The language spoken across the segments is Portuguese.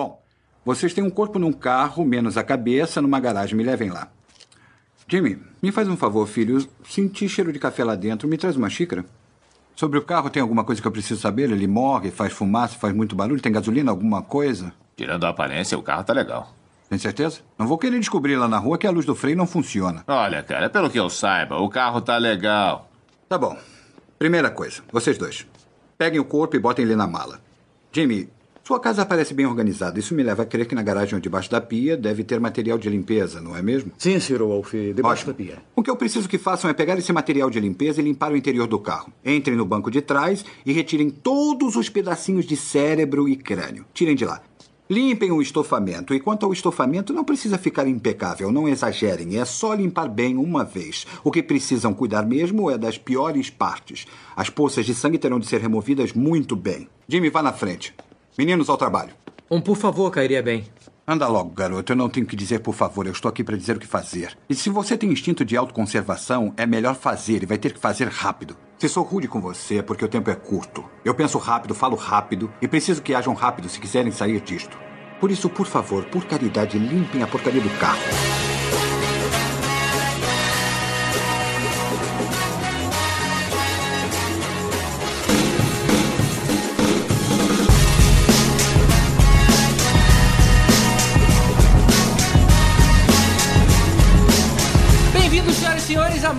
Bom, vocês têm um corpo num carro, menos a cabeça, numa garagem. Me levem lá. Jimmy, me faz um favor, filho. Senti cheiro de café lá dentro. Me traz uma xícara. Sobre o carro, tem alguma coisa que eu preciso saber? Ele morre, faz fumaça, faz muito barulho? Tem gasolina, alguma coisa? Tirando a aparência, o carro tá legal. Tem certeza? Não vou querer descobrir lá na rua que a luz do freio não funciona. Olha, cara, pelo que eu saiba, o carro tá legal. Tá bom. Primeira coisa, vocês dois. Peguem o corpo e botem ele na mala. Jimmy, sua casa parece bem organizada. Isso me leva a crer que na garagem ou debaixo da pia deve ter material de limpeza, não é mesmo? Sim, Sr. Wolf, debaixo Ótimo. da pia. O que eu preciso que façam é pegar esse material de limpeza e limpar o interior do carro. Entrem no banco de trás e retirem todos os pedacinhos de cérebro e crânio. Tirem de lá. Limpem o estofamento. E quanto ao estofamento, não precisa ficar impecável, não exagerem. É só limpar bem uma vez. O que precisam cuidar mesmo é das piores partes. As poças de sangue terão de ser removidas muito bem. Jimmy, vá na frente. Meninos, ao trabalho. Um por favor cairia bem. Anda logo, garoto. Eu não tenho que dizer por favor. Eu estou aqui para dizer o que fazer. E se você tem instinto de autoconservação, é melhor fazer e vai ter que fazer rápido. Se sou rude com você é porque o tempo é curto. Eu penso rápido, falo rápido e preciso que hajam rápido se quiserem sair disto. Por isso, por favor, por caridade, limpem a porcaria do carro.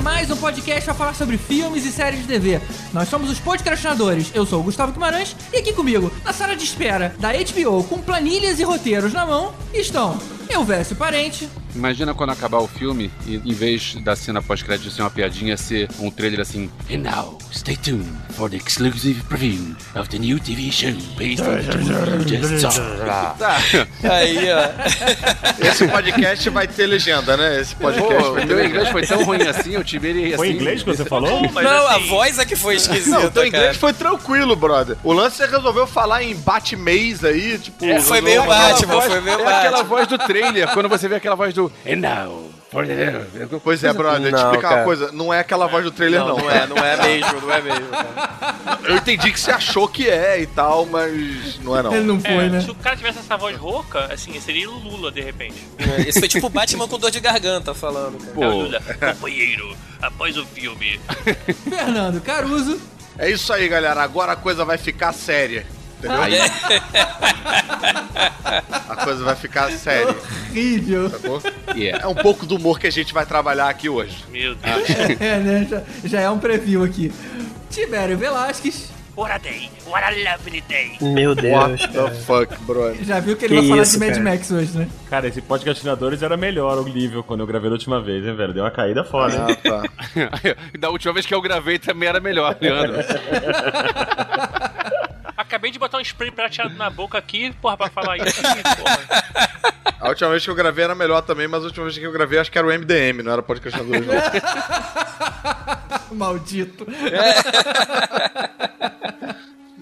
mamá. Mais um podcast para falar sobre filmes e séries de TV. Nós somos os podcastinadores. Eu sou o Gustavo Guimarães e aqui comigo, na sala de espera da HBO, com planilhas e roteiros na mão, estão eu, Vécio Parente, Imagina quando acabar o filme e em vez da cena pós-crédito ser uma piadinha, ser um trailer assim. And now, stay tuned for the exclusive preview of the new TV show based on the you just saw. Tá. Aí, ó. Esse podcast vai ter legenda, né? Esse Pô, podcast vai ter meu legenda. inglês foi tão ruim assim, eu tive ele assim. Foi em inglês que você falou? Não, a voz é que foi esquisita, Não, teu inglês foi tranquilo, brother. O lance você resolveu falar em bate-mês aí, tipo. É, foi meio Aquela Batman, voz- foi meio É aquela Batman. voz do trailer, quando você vê aquela voz do. And now. Pois é, brother, deixa eu Não, explicar cara. uma coisa. Não é aquela voz do trailer, não. Não, não é, não é mesmo, não é mesmo. cara. Eu entendi que você achou que é e tal, mas não é não. ele não foi, É, né? se o cara tivesse essa voz rouca, assim, seria o Lula, de repente. É, Esse foi tipo o Batman com dor de garganta falando, cara. É o Lula, companheiro, após o filme. Fernando Caruso, É isso aí, galera. Agora a coisa vai ficar séria. Entendeu? A coisa vai ficar séria, horrível. sacou? Yeah. É um pouco do humor que a gente vai trabalhar aqui hoje. Meu Deus. É, né? Já, já é um preview aqui. Tibério Velasquez, What a day, what a lovely day. Meu What the fuck, brother? já viu que ele Que vai falar isso, de Mad cara. Max hoje, né? Cara, esse podcastinadores era melhor o nível quando eu gravei da última vez, hein, velho? Deu uma caída fora? Ah, tá. E da última vez que eu gravei também era melhor, Leandro. Acabei de botar um spray prateado na boca aqui, porra, pra falar isso. Porra. A última vez que eu gravei era melhor também, mas a última vez que eu gravei acho que era o MDM, não era podcastinadores não. Maldito.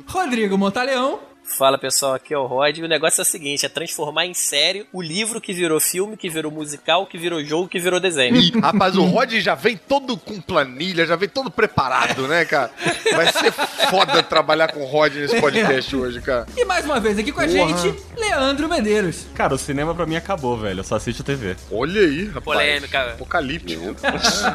Rodrigo Montaleão. Fala pessoal, aqui é o Rod e o negócio é o seguinte: é transformar em série o livro que virou filme, que virou musical, que virou jogo, que virou desenho. Ih, rapaz, o Rod já vem todo com planilha, já vem todo preparado, né, cara? Vai ser foda trabalhar com o Rod nesse podcast hoje, cara. E mais uma vez aqui com a Porra. gente, Leandro Medeiros. Cara, o cinema pra mim acabou, velho. Eu só assisto TV. Olha aí, rapaz. Polêmica. Apocalíptico.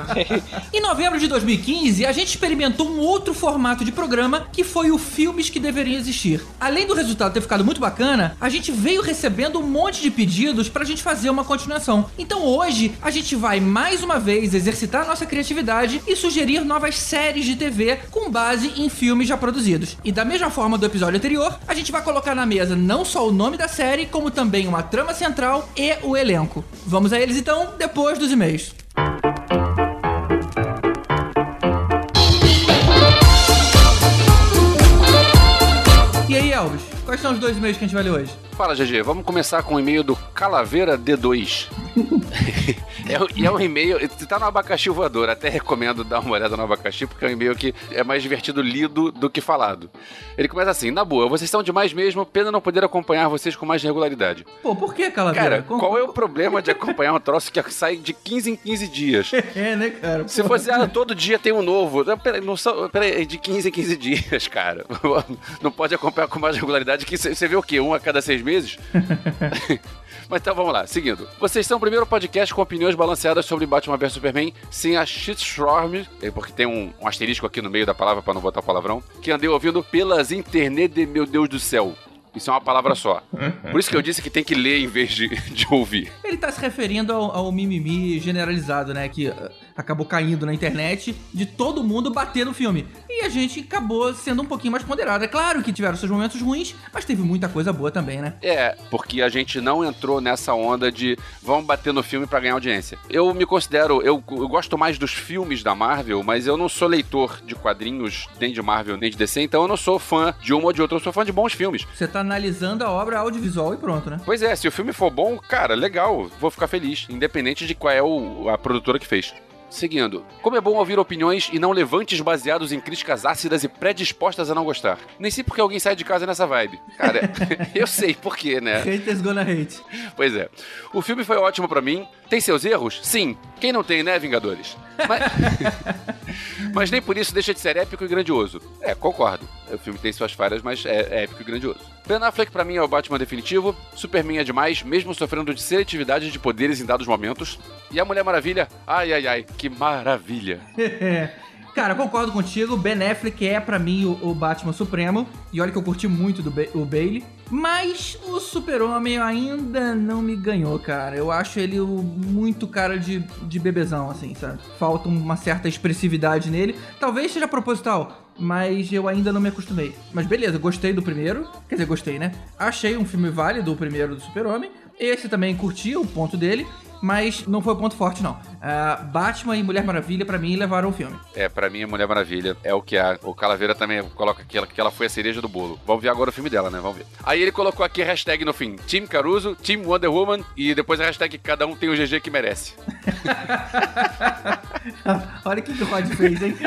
Em novembro de 2015, a gente experimentou um outro formato de programa que foi o Filmes que Deveriam Existir. Além do resultado ter ficado muito bacana, a gente veio recebendo um monte de pedidos pra gente fazer uma continuação. Então hoje, a gente vai mais uma vez exercitar nossa criatividade e sugerir novas séries de TV com base em filmes já produzidos. E da mesma forma do episódio anterior, a gente vai colocar na mesa não só o nome da série, como também uma trama central e o elenco. Vamos a eles então, depois dos e-mails. E aí, Elvis, quais são os dois e-mails que a gente vai ler hoje? Fala, GG, vamos começar com o e-mail do Calaveira D2. É, e é um e-mail. Você tá no abacaxi voador, até recomendo dar uma olhada no abacaxi, porque é um e-mail que é mais divertido lido do que falado. Ele começa assim: Na boa, vocês estão demais mesmo, pena não poder acompanhar vocês com mais regularidade. Pô, por que, Calaveira? Cara, qual é o problema de acompanhar um troço que sai de 15 em 15 dias? É, né, cara? Se fosse, ah, todo dia tem um novo. Peraí, não são, peraí, de 15 em 15 dias, cara. Não pode acompanhar com mais regularidade que você vê o quê? Um a cada seis meses? Mas então vamos lá, seguindo. Vocês são o primeiro podcast com opiniões balanceadas sobre Batman vs Superman sem a shitstorm, é porque tem um, um asterisco aqui no meio da palavra pra não botar o palavrão, que andei ouvindo pelas internet de meu Deus do céu. Isso é uma palavra só. Por isso que eu disse que tem que ler em vez de, de ouvir. Ele tá se referindo ao, ao mimimi generalizado, né? Que acabou caindo na internet de todo mundo bater no filme. E a gente acabou sendo um pouquinho mais ponderado. É claro que tiveram seus momentos ruins, mas teve muita coisa boa também, né? É, porque a gente não entrou nessa onda de vamos bater no filme pra ganhar audiência. Eu me considero, eu, eu gosto mais dos filmes da Marvel, mas eu não sou leitor de quadrinhos nem de Marvel nem de DC, então eu não sou fã de uma ou de outra, eu sou fã de bons filmes. Você tá analisando a obra audiovisual e pronto, né? Pois é, se o filme for bom, cara, legal, vou ficar feliz, independente de qual é o, a produtora que fez. Seguindo, como é bom ouvir opiniões e não levantes baseados em críticas ácidas e predispostas a não gostar. Nem sei porque alguém sai de casa nessa vibe. Cara, eu sei por quê, né? Haters gonna hate. Pois é. O filme foi ótimo pra mim. Tem seus erros? Sim. Quem não tem, né, Vingadores? Mas... mas nem por isso deixa de ser épico e grandioso. É, concordo. O filme tem suas falhas, mas é, é épico e grandioso. Ben Affleck pra mim é o Batman definitivo. Superman é demais, mesmo sofrendo de seletividade de poderes em dados momentos. E a Mulher Maravilha? Ai, ai, ai, que maravilha. Cara, concordo contigo. Ben Affleck é pra mim o, o Batman Supremo. E olha que eu curti muito do Ba- o Bailey. Mas o Super-Homem ainda não me ganhou, cara. Eu acho ele muito cara de, de bebezão, assim, sabe? Falta uma certa expressividade nele. Talvez seja proposital. Mas eu ainda não me acostumei. Mas beleza, gostei do primeiro. Quer dizer, gostei, né? Achei um filme válido, o primeiro do Super-Homem. Esse também curti o ponto dele. Mas não foi o ponto forte, não. Ah, Batman e Mulher Maravilha, pra mim, levaram o filme. É, pra mim Mulher Maravilha é o que a, o Calaveira também coloca aqui, ela- que ela foi a cereja do bolo. Vamos ver agora o filme dela, né? Vamos ver. Aí ele colocou aqui a hashtag no fim, Team Caruso, Team Wonder Woman e depois a hashtag cada um tem o GG que merece. Olha o que, que o Rod fez, hein?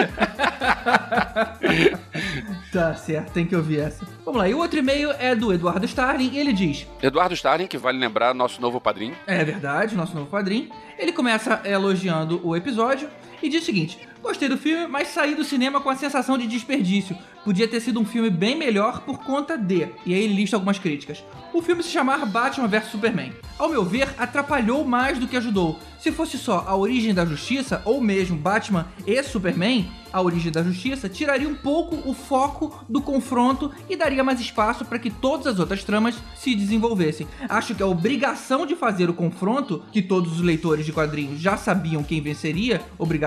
tá certo, tem que ouvir essa. Vamos lá, e o outro e-mail é do Eduardo Starling. Ele diz: Eduardo Starling, que vale lembrar, nosso novo padrinho. É verdade, nosso novo padrinho. Ele começa elogiando o episódio e diz o seguinte: Gostei do filme, mas saí do cinema com a sensação de desperdício. Podia ter sido um filme bem melhor por conta de. E aí ele lista algumas críticas. O filme se chamar Batman vs Superman. Ao meu ver, atrapalhou mais do que ajudou. Se fosse só a origem da justiça, ou mesmo Batman e Superman, a origem da justiça, tiraria um pouco o foco do confronto e daria mais espaço para que todas as outras tramas se desenvolvessem. Acho que a obrigação de fazer o confronto, que todos os leitores de quadrinhos já sabiam quem venceria,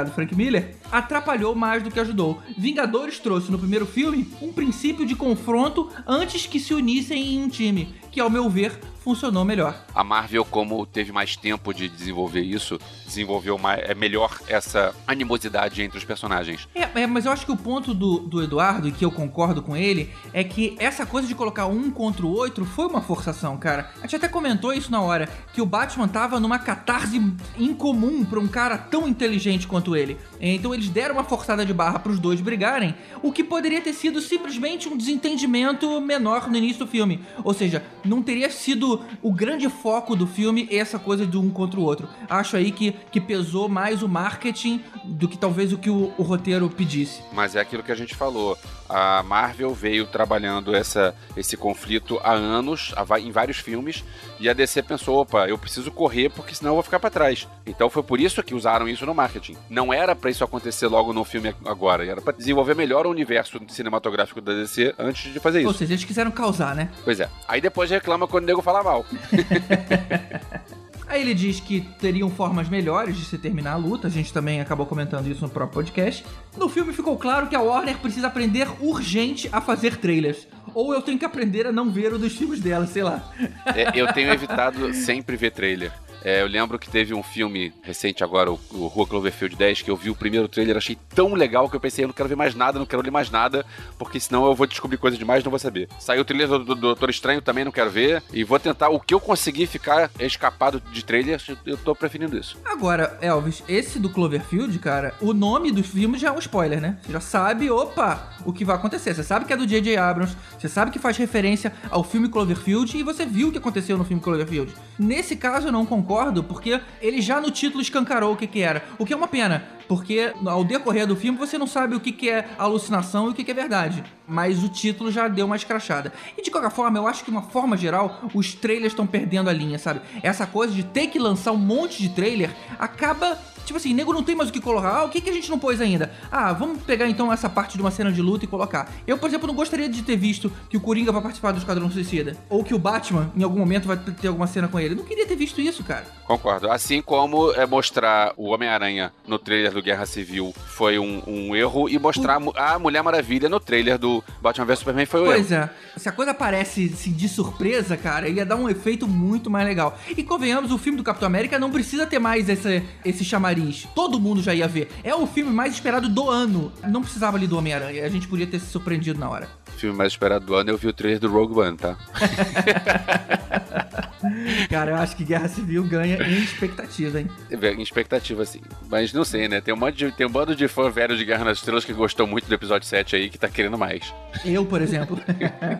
Frank Miller, atrapalhou mais do que ajudou. Vingadores trouxe no primeiro filme um princípio de confronto antes que se unissem em um time, que ao meu ver funcionou melhor. A Marvel, como teve mais tempo de desenvolver isso, desenvolveu mais, é melhor essa animosidade entre os personagens. É, é, mas eu acho que o ponto do, do Eduardo, e que eu concordo com ele, é que essa coisa de colocar um contra o outro foi uma forçação, cara. A gente até comentou isso na hora, que o Batman tava numa catarse incomum pra um cara tão inteligente quanto ele. Então eles deram uma forçada de barra pros dois brigarem, o que poderia ter sido simplesmente um desentendimento menor no início do filme. Ou seja, não teria sido o grande foco do filme essa coisa de um contra o outro. Acho aí que, que pesou mais o marketing do que talvez o que o, o roteiro pedisse. Mas é aquilo que a gente falou. A Marvel veio trabalhando essa, esse conflito há anos, em vários filmes, e a DC pensou: opa, eu preciso correr porque senão eu vou ficar pra trás. Então foi por isso que usaram isso no marketing. Não era pra isso acontecer logo no filme agora, era pra desenvolver melhor o universo cinematográfico da DC antes de fazer Ou isso. seja, eles quiseram causar, né? Pois é. Aí depois reclama quando o nego fala mal. Aí ele diz que teriam formas melhores de se terminar a luta, a gente também acabou comentando isso no próprio podcast. No filme ficou claro que a Warner precisa aprender urgente a fazer trailers. Ou eu tenho que aprender a não ver o dos filmes dela, sei lá. É, eu tenho evitado sempre ver trailer. É, eu lembro que teve um filme recente agora, o, o Rua Cloverfield 10, que eu vi o primeiro trailer, achei tão legal que eu pensei, eu não quero ver mais nada, não quero ler mais nada, porque senão eu vou descobrir coisa demais e não vou saber. Saiu o trailer do, do Doutor Estranho também, não quero ver, e vou tentar, o que eu conseguir ficar escapado de trailers, eu tô preferindo isso. Agora, Elvis, esse do Cloverfield, cara, o nome do filme já é um spoiler, né? Você já sabe, opa, o que vai acontecer. Você sabe que é do J.J. Abrams, você sabe que faz referência ao filme Cloverfield e você viu o que aconteceu no filme Cloverfield. Nesse caso eu não concordo, porque ele já no título escancarou o que que era. O que é uma pena, porque ao decorrer do filme você não sabe o que que é alucinação e o que que é verdade. Mas o título já deu uma escrachada. E de qualquer forma, eu acho que de uma forma geral, os trailers estão perdendo a linha, sabe? Essa coisa de ter que lançar um monte de trailer acaba Tipo assim, nego não tem mais o que colocar. Ah, o que, que a gente não pôs ainda? Ah, vamos pegar então essa parte de uma cena de luta e colocar. Eu, por exemplo, não gostaria de ter visto que o Coringa vai participar do Esquadrão Suicida. Ou que o Batman, em algum momento, vai ter alguma cena com ele. Eu não queria ter visto isso, cara. Concordo. Assim como é mostrar o Homem-Aranha no trailer do Guerra Civil foi um, um erro, e mostrar a Mu- a Mulher Maravilha no trailer do Batman vs Superman foi um erro. Pois é. Se a coisa aparece assim, de surpresa, cara, ia dar um efeito muito mais legal. E convenhamos, o filme do Capitão América não precisa ter mais esse, esse chamariz. Todo mundo já ia ver. É o filme mais esperado do ano. Não precisava ali do Homem-Aranha. A gente podia ter se surpreendido na hora. O filme mais esperado do ano, eu vi o trailer do Rogue One, tá? Cara, eu acho que Guerra Civil ganha em expectativa, hein? Em expectativa, assim. Mas não sei, né? Tem um, monte de, tem um bando de fã velho de Guerra nas Estrelas que gostou muito do episódio 7 aí, que tá querendo mais. Eu, por exemplo.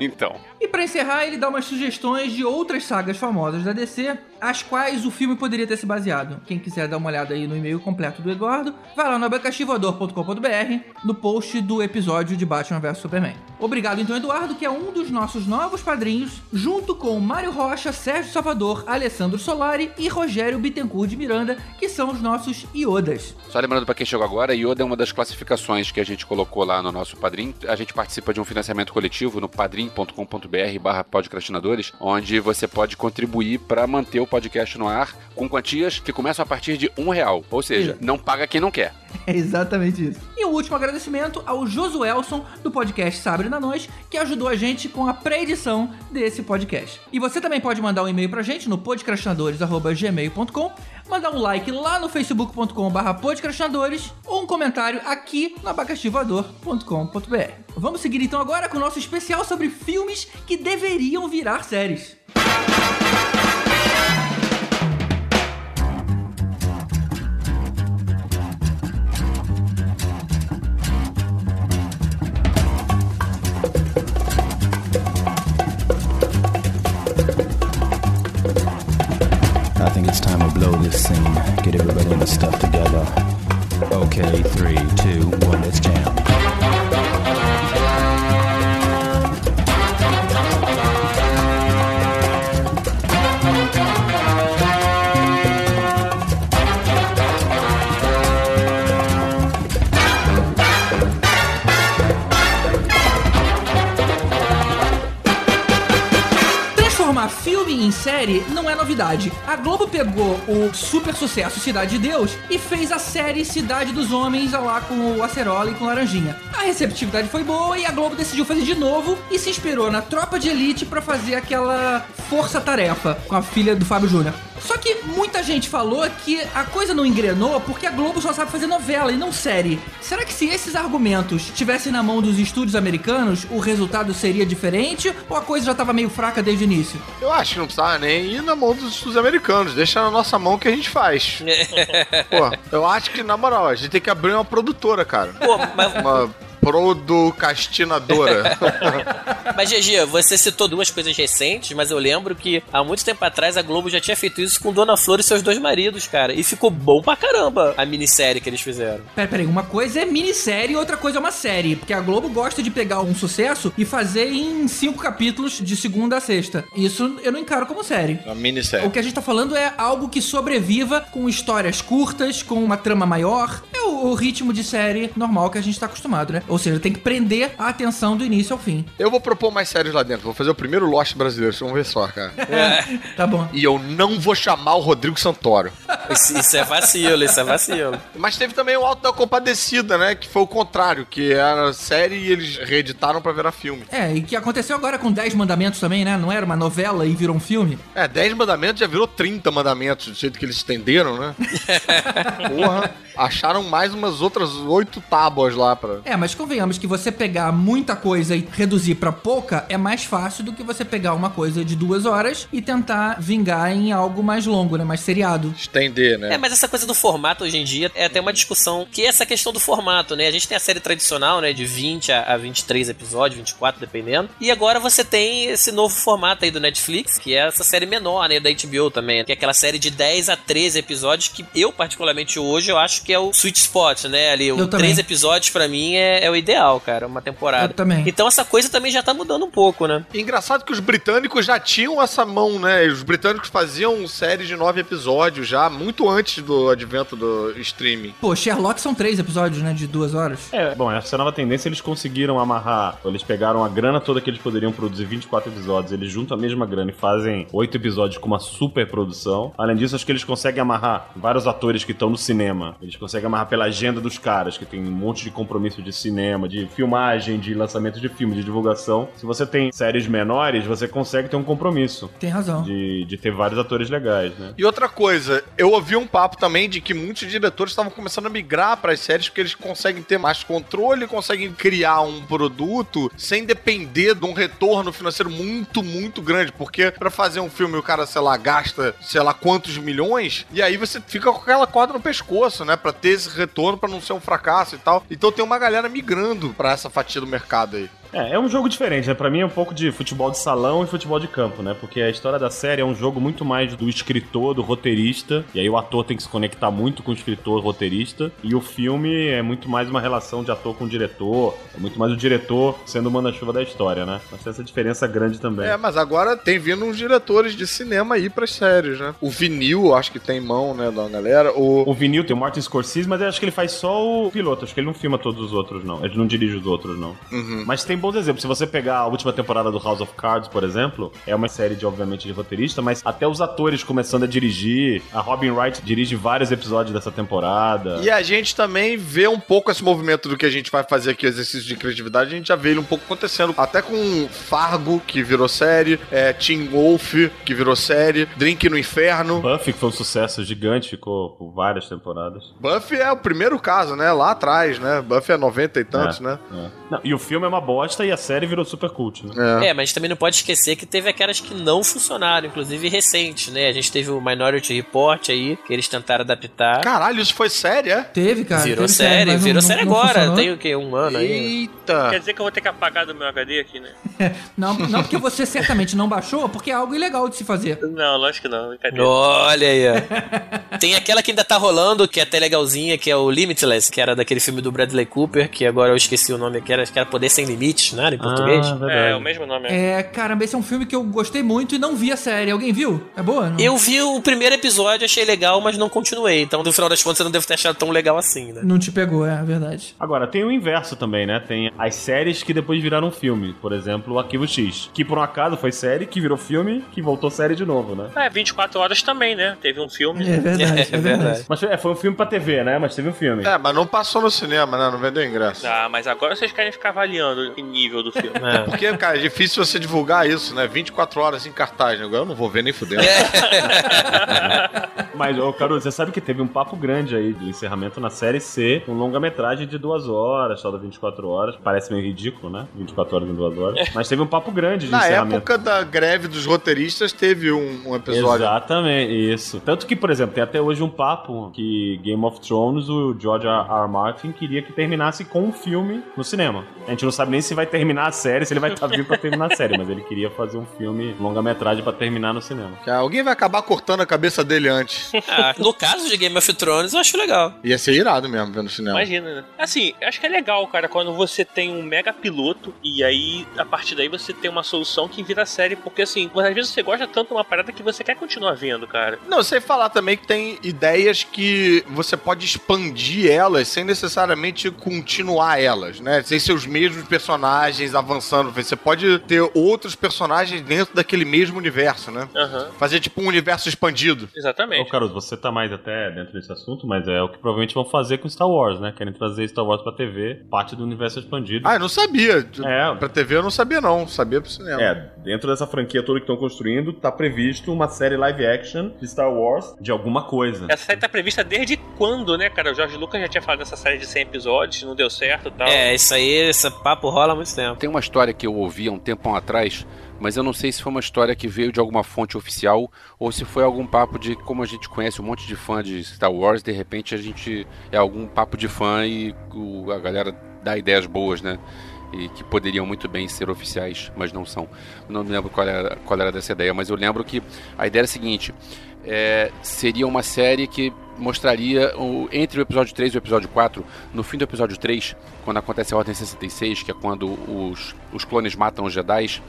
Então. E pra encerrar, ele dá umas sugestões de outras sagas famosas da DC, as quais o filme poderia ter se baseado. Quem quiser dar uma olhada aí no e-mail completo do Eduardo, vai lá no abacaxivoador.com.br no post do episódio de Batman vs Superman. Obrigado então, Eduardo, que é um dos nossos novos padrinhos, junto com Mário Rocha, Sérgio Salvador, Alessandro Solari e Rogério Bittencourt de Miranda, que são os nossos iodas. Só lembrando pra quem chegou agora, Yoda é uma das classificações que a gente colocou lá no nosso Padrim. A gente participa de um financiamento coletivo no padrim.com.br barra podcastinadores, onde você pode contribuir para manter o podcast no ar com quantias que começam a partir de um real. Ou seja, não paga quem não quer. É exatamente isso. E o último agradecimento ao Josuelson, do podcast Sabre na Noite, que ajudou a gente com a pré-edição desse podcast. E você também pode mandar um e-mail pra gente no podcastinadores.gmail.com, mandar um like lá no facebook.com.br podcastinadores ou um comentário aqui no abacaxivoador.com.br. Vamos seguir então agora com o nosso especial sobre filmes que deveriam virar séries. I novidade. A Globo pegou o super sucesso Cidade de Deus e fez a série Cidade dos Homens lá com o Acerola e com Laranjinha. A receptividade foi boa e a Globo decidiu fazer de novo e se inspirou na Tropa de Elite pra fazer aquela força-tarefa com a filha do Fábio Júnior. Só que muita gente falou que a coisa não engrenou porque a Globo só sabe fazer novela e não série. Será que se esses argumentos estivessem na mão dos estúdios americanos, o resultado seria diferente ou a coisa já tava meio fraca desde o início? Eu acho que não precisava nem ir na mão dos estudos americanos. Deixa na nossa mão que a gente faz. Pô, eu acho que, na moral, a gente tem que abrir uma produtora, cara. Pô, mas, Uma producastinadora. mas GG, você citou duas coisas recentes, mas eu lembro que há muito tempo atrás a Globo já tinha feito isso com Dona Flor e seus dois maridos, cara. E ficou bom pra caramba a minissérie que eles fizeram. Pera, peraí, uma coisa é minissérie e outra coisa é uma série. Porque a Globo gosta de pegar um sucesso e fazer em cinco capítulos de segunda a sexta. Isso eu não encaro como série. Uma minissérie. O que a gente tá falando é algo que sobreviva com histórias curtas, com uma trama maior. É é o, o ritmo de série normal que a gente tá acostumado, né? Ou seja, tem que prender a atenção do início ao fim. Eu vou propor mais séries lá dentro. Vou fazer o primeiro Lost brasileiro. Vocês vão ver só, cara. Tá bom. E eu não vou chamar o Rodrigo Santoro. Isso, isso é vacilo, isso é vacilo. Mas teve também o Alto da Compadecida, né? Que foi o contrário, que era série e eles reeditaram pra virar filme. É, e que aconteceu agora com 10 mandamentos também, né? Não era uma novela e virou um filme? É, 10 mandamentos já virou 30 mandamentos, do jeito que eles estenderam, né? Porra, acharam mais umas outras oito tábuas lá pra. É, mas convenhamos que você pegar muita coisa e reduzir pra pouca é mais fácil do que você pegar uma coisa de duas horas e tentar vingar em algo mais longo, né? Mais seriado. Estender, né? É, mas essa coisa do formato hoje em dia é até uma discussão que é essa questão do formato, né? A gente tem a série tradicional, né? De 20 a, a 23 episódios, 24, dependendo. E agora você tem esse novo formato aí do Netflix, que é essa série menor, né? Da HBO também. Que é aquela série de 10 a 13 episódios que eu, particularmente hoje, eu acho que é o sweet spot, né? Ali, o Eu também. 3 episódios pra mim é, é o ideal, cara. Uma temporada. Eu também. Então essa coisa também já tá mudando um pouco, né? Engraçado que os britânicos já tinham essa mão, né? Os britânicos faziam séries de nove episódios já, muito antes do advento do streaming. Pô, Sherlock são três episódios, né? De duas horas. É, bom, essa nova tendência eles conseguiram amarrar. Eles pegaram a grana toda que eles poderiam produzir 24 episódios, eles juntam a mesma grana e fazem oito episódios com uma super produção. Além disso, acho que eles conseguem amarrar vários atores que estão no cinema. Eles conseguem amarrar pela agenda dos caras, que tem um monte de compromisso de cinema, de filmagem, de lançamento de filme, de divulgação. Se você tem séries menores, você consegue ter um compromisso. Tem razão. De, de ter vários atores legais, né? E outra coisa, eu ouvi um papo também de que muitos diretores estavam começando a migrar para as séries porque eles conseguem ter mais controle, conseguem criar um produto sem depender de um retorno financeiro muito, muito grande. Porque para fazer um filme o cara, sei lá, gasta, sei lá, quantos milhões, e aí você fica com aquela corda no pescoço, né? Pra ter esse retorno, pra não ser um fracasso e tal. Então tem uma galera migrando pra essa fatia do mercado aí. É, é um jogo diferente, né? Pra mim é um pouco de futebol de salão e futebol de campo, né? Porque a história da série é um jogo muito mais do escritor, do roteirista, e aí o ator tem que se conectar muito com o escritor, roteirista, e o filme é muito mais uma relação de ator com o diretor, é muito mais o diretor sendo o manda-chuva da história, né? Mas tem essa diferença grande também. É, mas agora tem vindo uns diretores de cinema aí pras séries, né? O vinil, acho que tem mão, né, da galera. O... O vinil tem o Martin Scorsese, mas eu acho que ele faz só o piloto, acho que ele não filma todos os outros, não. Ele não dirige os outros, não. Uhum. Mas tem bons exemplos. Se você pegar a última temporada do House of Cards, por exemplo, é uma série de, obviamente, de roteirista, mas até os atores começando a dirigir. A Robin Wright dirige vários episódios dessa temporada. E a gente também vê um pouco esse movimento do que a gente vai fazer aqui, exercício de criatividade, a gente já vê ele um pouco acontecendo. Até com Fargo, que virou série, é, Teen Wolf, que virou série, Drink no Inferno. Buffy, que foi um sucesso gigante, ficou por várias temporadas. Buffy é o primeiro caso, né? Lá atrás, né? Buffy é 90 e tantos, É, né? é. Não, e o filme é uma bosta e a série virou super cult, né? É, mas a gente também não pode esquecer que teve aquelas que não funcionaram, inclusive recentes, né? A gente teve o Minority Report aí, que eles tentaram adaptar. Caralho, isso foi série, é? Teve, cara. virou teve série, mas não- virou não- série não agora. funcionou. Tem o quê? Um ano aí. Eita! Quer dizer que eu vou ter que apagar do meu HD aqui, né? Não, não porque você certamente não baixou, porque é algo ilegal de se fazer. Não, lógico que não, brincadeira. Olha aí, ó. Tem aquela que ainda tá rolando, que é até legalzinha, que é o Limitless, que era daquele filme do Bradley Cooper, que agora eu esqueci o nome, que era, que era Poder Sem Né? Em português. É, o mesmo nome. É, caramba, esse é um filme que eu gostei muito e não vi a série. Alguém viu? É boa? Não? Eu vi o primeiro episódio, achei legal, mas não continuei. Então, no final das contas, eu não devo ter achado tão legal assim, né? Não te pegou, é verdade. Agora, tem o inverso também, né? Tem as séries que depois viraram filme. Por exemplo, o Arquivo X. Que por um acaso foi série, que virou filme, que voltou série de novo, né? É, 24 horas também, né? Teve um filme. É verdade, é, verdade. Mas é, foi um filme pra TV, né? Mas teve um filme. É, mas não passou no cinema, né? Não vendeu ingresso. Ah, mas agora vocês querem ficar avaliando nível do filme. É. Porque, cara, é difícil você divulgar isso, né? 24 horas em cartaz, né? Agora eu não vou ver nem fudendo. Mas, ô, Caruso, você sabe que teve um papo grande aí do encerramento na série C, um longa-metragem de duas horas, só da 24 horas. Parece meio ridículo, né? 24 horas em duas horas. Mas teve um papo grande de Na encerramento. época da greve dos roteiristas, teve um, um episódio. Exatamente, isso. Tanto que, por exemplo, tem até hoje um papo que Game of Thrones, o George R. R. Martin queria que terminasse com um filme no cinema. A gente não sabe nem se vai terminar a série, se ele vai estar vivo pra terminar a série, mas ele queria fazer um filme longa-metragem pra terminar no cinema. Que alguém vai acabar cortando a cabeça dele antes. Ah, no caso de Game of Thrones, eu acho legal. Ia ser irado mesmo ver no cinema. Imagina, né? Assim, acho que é legal, cara, quando você tem um mega piloto e aí, a partir daí, você tem uma solução que vira série, porque assim, às vezes você gosta tanto de uma parada que você quer continuar vendo, cara. Não, sem falar também que tem tem ideias que você pode expandir elas sem necessariamente continuar elas, né? Sem ser os mesmos personagens avançando. Você pode ter outros personagens dentro daquele mesmo universo, né? Aham. Fazer tipo um universo expandido. Ô, Exatamente. Caruso, você tá mais até dentro desse assunto, mas é o que provavelmente vão fazer com Star Wars, né? Querem trazer Star Wars pra TV, parte do universo expandido. Ah, eu não sabia. É. Pra TV eu não sabia, não. Sabia pro cinema. É, dentro dessa franquia toda que estão construindo, tá previsto uma série live action de Star Wars de alguma coisa. Essa série tá prevista desde quando, né, cara? O Jorge Lucas já tinha falado dessa série de 100 episódios, não deu certo e tal. É, isso aí, esse papo rola há muito tempo. Tem uma história que eu ouvi há um tempão atrás, mas eu não sei se foi uma história que veio de alguma fonte oficial ou se foi algum papo de como a gente conhece um monte de fã de Star Wars, de repente a gente é algum papo de fã e a galera dá ideias boas, né? E que poderiam muito bem ser oficiais, mas não são. Não me lembro qual era, qual era dessa ideia, mas eu lembro que a ideia era a seguinte: é, seria uma série que mostraria o- entre o episódio 3 e o episódio 4, no fim do episódio 3, quando acontece a Ordem 66, que é quando os, os clones matam os Jedi,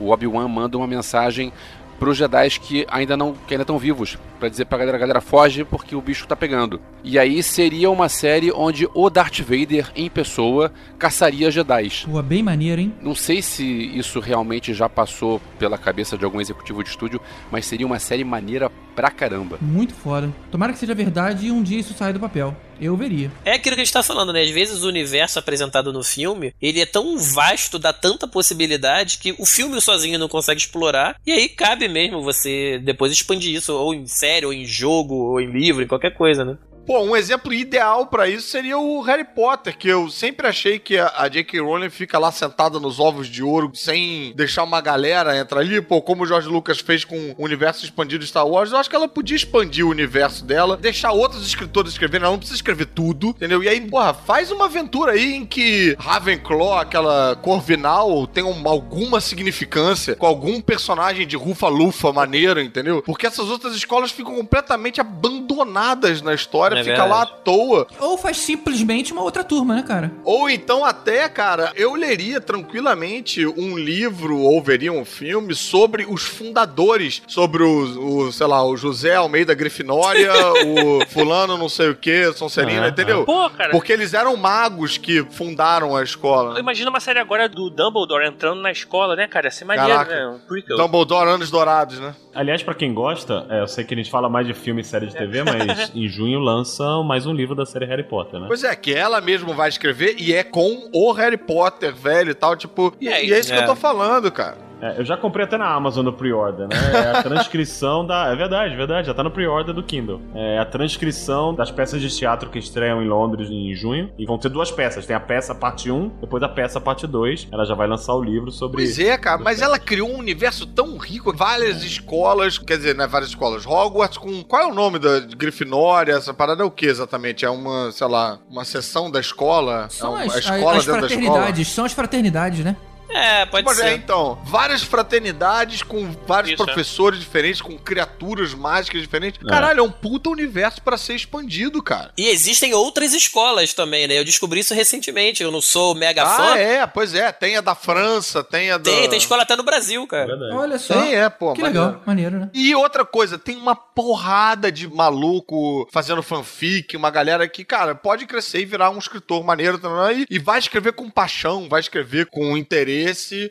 o Obi-Wan manda uma mensagem pros Jedi que ainda não que ainda estão vivos, Pra dizer pra galera, galera, foge porque o bicho tá pegando. E aí seria uma série onde o Darth Vader em pessoa caçaria Jedi. Pô, bem maneiro, hein? Não sei se isso realmente já passou pela cabeça de algum executivo de estúdio, mas seria uma série maneira pra caramba. Muito foda. Tomara que seja verdade e um dia isso saia do papel. Eu veria. É aquilo que a gente tá falando, né? Às vezes o universo apresentado no filme, ele é tão vasto, dá tanta possibilidade que o filme sozinho não consegue explorar. E aí cabe mesmo você depois expandir isso, ou em série, ou em jogo, ou em livro, em qualquer coisa, né? Pô, um exemplo ideal pra isso seria o Harry Potter, que eu sempre achei que a, a J.K. Rowling fica lá sentada nos ovos de ouro, sem deixar uma galera entrar ali, pô, como o George Lucas fez com o universo expandido de Star Wars, eu acho que ela podia expandir o universo dela, deixar outros escritores escreverem, ela não precisa escrever tudo, entendeu? E aí, porra, faz uma aventura aí em que Ravenclaw, aquela Corvinal, tem um- alguma significância, com algum personagem de rufa-lufa maneiro, entendeu? Porque essas outras escolas ficam completamente abandonadas na história, É fica lá à verdade. toa. Ou faz simplesmente uma outra turma, né, cara? Ou então até, cara, eu leria tranquilamente um livro ou veria um filme sobre os fundadores, sobre o, o, sei lá, o José Almeida Grifinória, o fulano não sei o que, Sonserina, Ah, entendeu? ah. Pô, cara. Porque eles eram magos que fundaram a escola. Imagina uma série agora do Dumbledore entrando na escola, né, cara? Ia ser maneiro, Caraca. né? Um prequel. Dumbledore Anos Dourados, né? Aliás, pra quem gosta, é, eu sei que a gente fala mais de filme e série de TV, mas em junho lança mais um livro da série Harry Potter, né? Pois é, que ela mesmo vai escrever e é com o Harry Potter, velho e tal, tipo. E é, e é isso que eu tô falando, cara. É, eu já comprei até na Amazon no pre-order, né? É a transcrição da. É verdade, verdade, já tá no pre-order do Kindle. É a transcrição das peças de teatro que estreiam em Londres em junho. E vão ter duas peças. Tem a peça parte 1, depois a peça parte 2. Ela já vai lançar o livro sobre. Pois é, cara, mas ela criou um universo tão rico, várias escolas, quer dizer, não é várias escolas, Hogwarts com. Qual é o nome da Grifinória? Essa parada é o que exatamente? É uma, sei lá, uma seção da escola? São é uma as, a escola as dentro da escola? fraternidades. São as fraternidades, né? É, pode Pois é, ser. então, várias fraternidades com vários Isso, é. professores diferentes, com criaturas mágicas diferentes. É. Caralho, é um puta universo pra ser expandido, cara. E existem outras escolas também, né? Eu descobri isso recentemente. Eu não sou mega Ah, fã. é, pois é. Tem a da França, tem a da. Tem, tem escola até no Brasil, cara. Olha só. Tem, é, pô. Que maneiro. legal, maneiro, né? E outra coisa, tem uma porrada de maluco fazendo fanfic, uma galera que, cara, pode crescer e virar um escritor maneiro também, e, e vai escrever com paixão, vai escrever com interesse,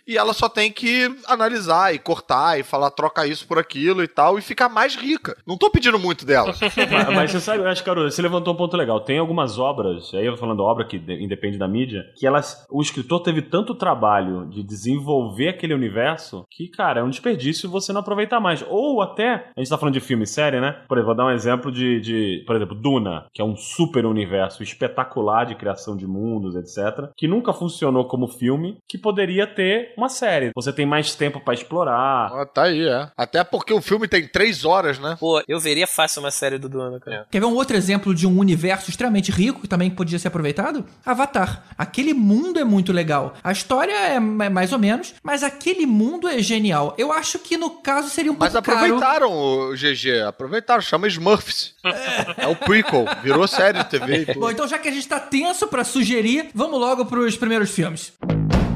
e ela só tem que analisar e cortar e falar, troca isso por aquilo e tal, e ficar mais rica. Não tô pedindo muito dela. mas, mas você sabe, eu acho que, Caruso, você levantou um ponto legal. Tem algumas obras, aí eu tô falando obra que de- independe da mídia, que elas. O escritor teve tanto trabalho de desenvolver aquele universo que, cara, é um desperdício você não aproveitar mais. Ou até, a gente tá falando de filme e série, né? Por exemplo, vou dar um exemplo de, de, por exemplo, Duna, que é um super universo espetacular de criação de mundos, etc. Que nunca funcionou como filme, que poderia ter uma série. Você tem mais tempo pra explorar. Ah, tá aí, é. Até porque o filme tem três horas, né? Pô, eu veria fácil uma série do Duna, cara. Quer ver um outro exemplo de um universo extremamente rico que também podia ser aproveitado? Avatar. Aquele mundo é muito legal. A história é ma- mais ou menos, mas aquele mundo é genial. Eu acho que no caso seria um Mas pouco caro. aproveitaram o GG, aproveitaram, chama Smurfs. É o prequel, virou série de TV e tudo. Bom, então já que a gente tá tenso pra sugerir, vamos logo pros primeiros filmes. Bom,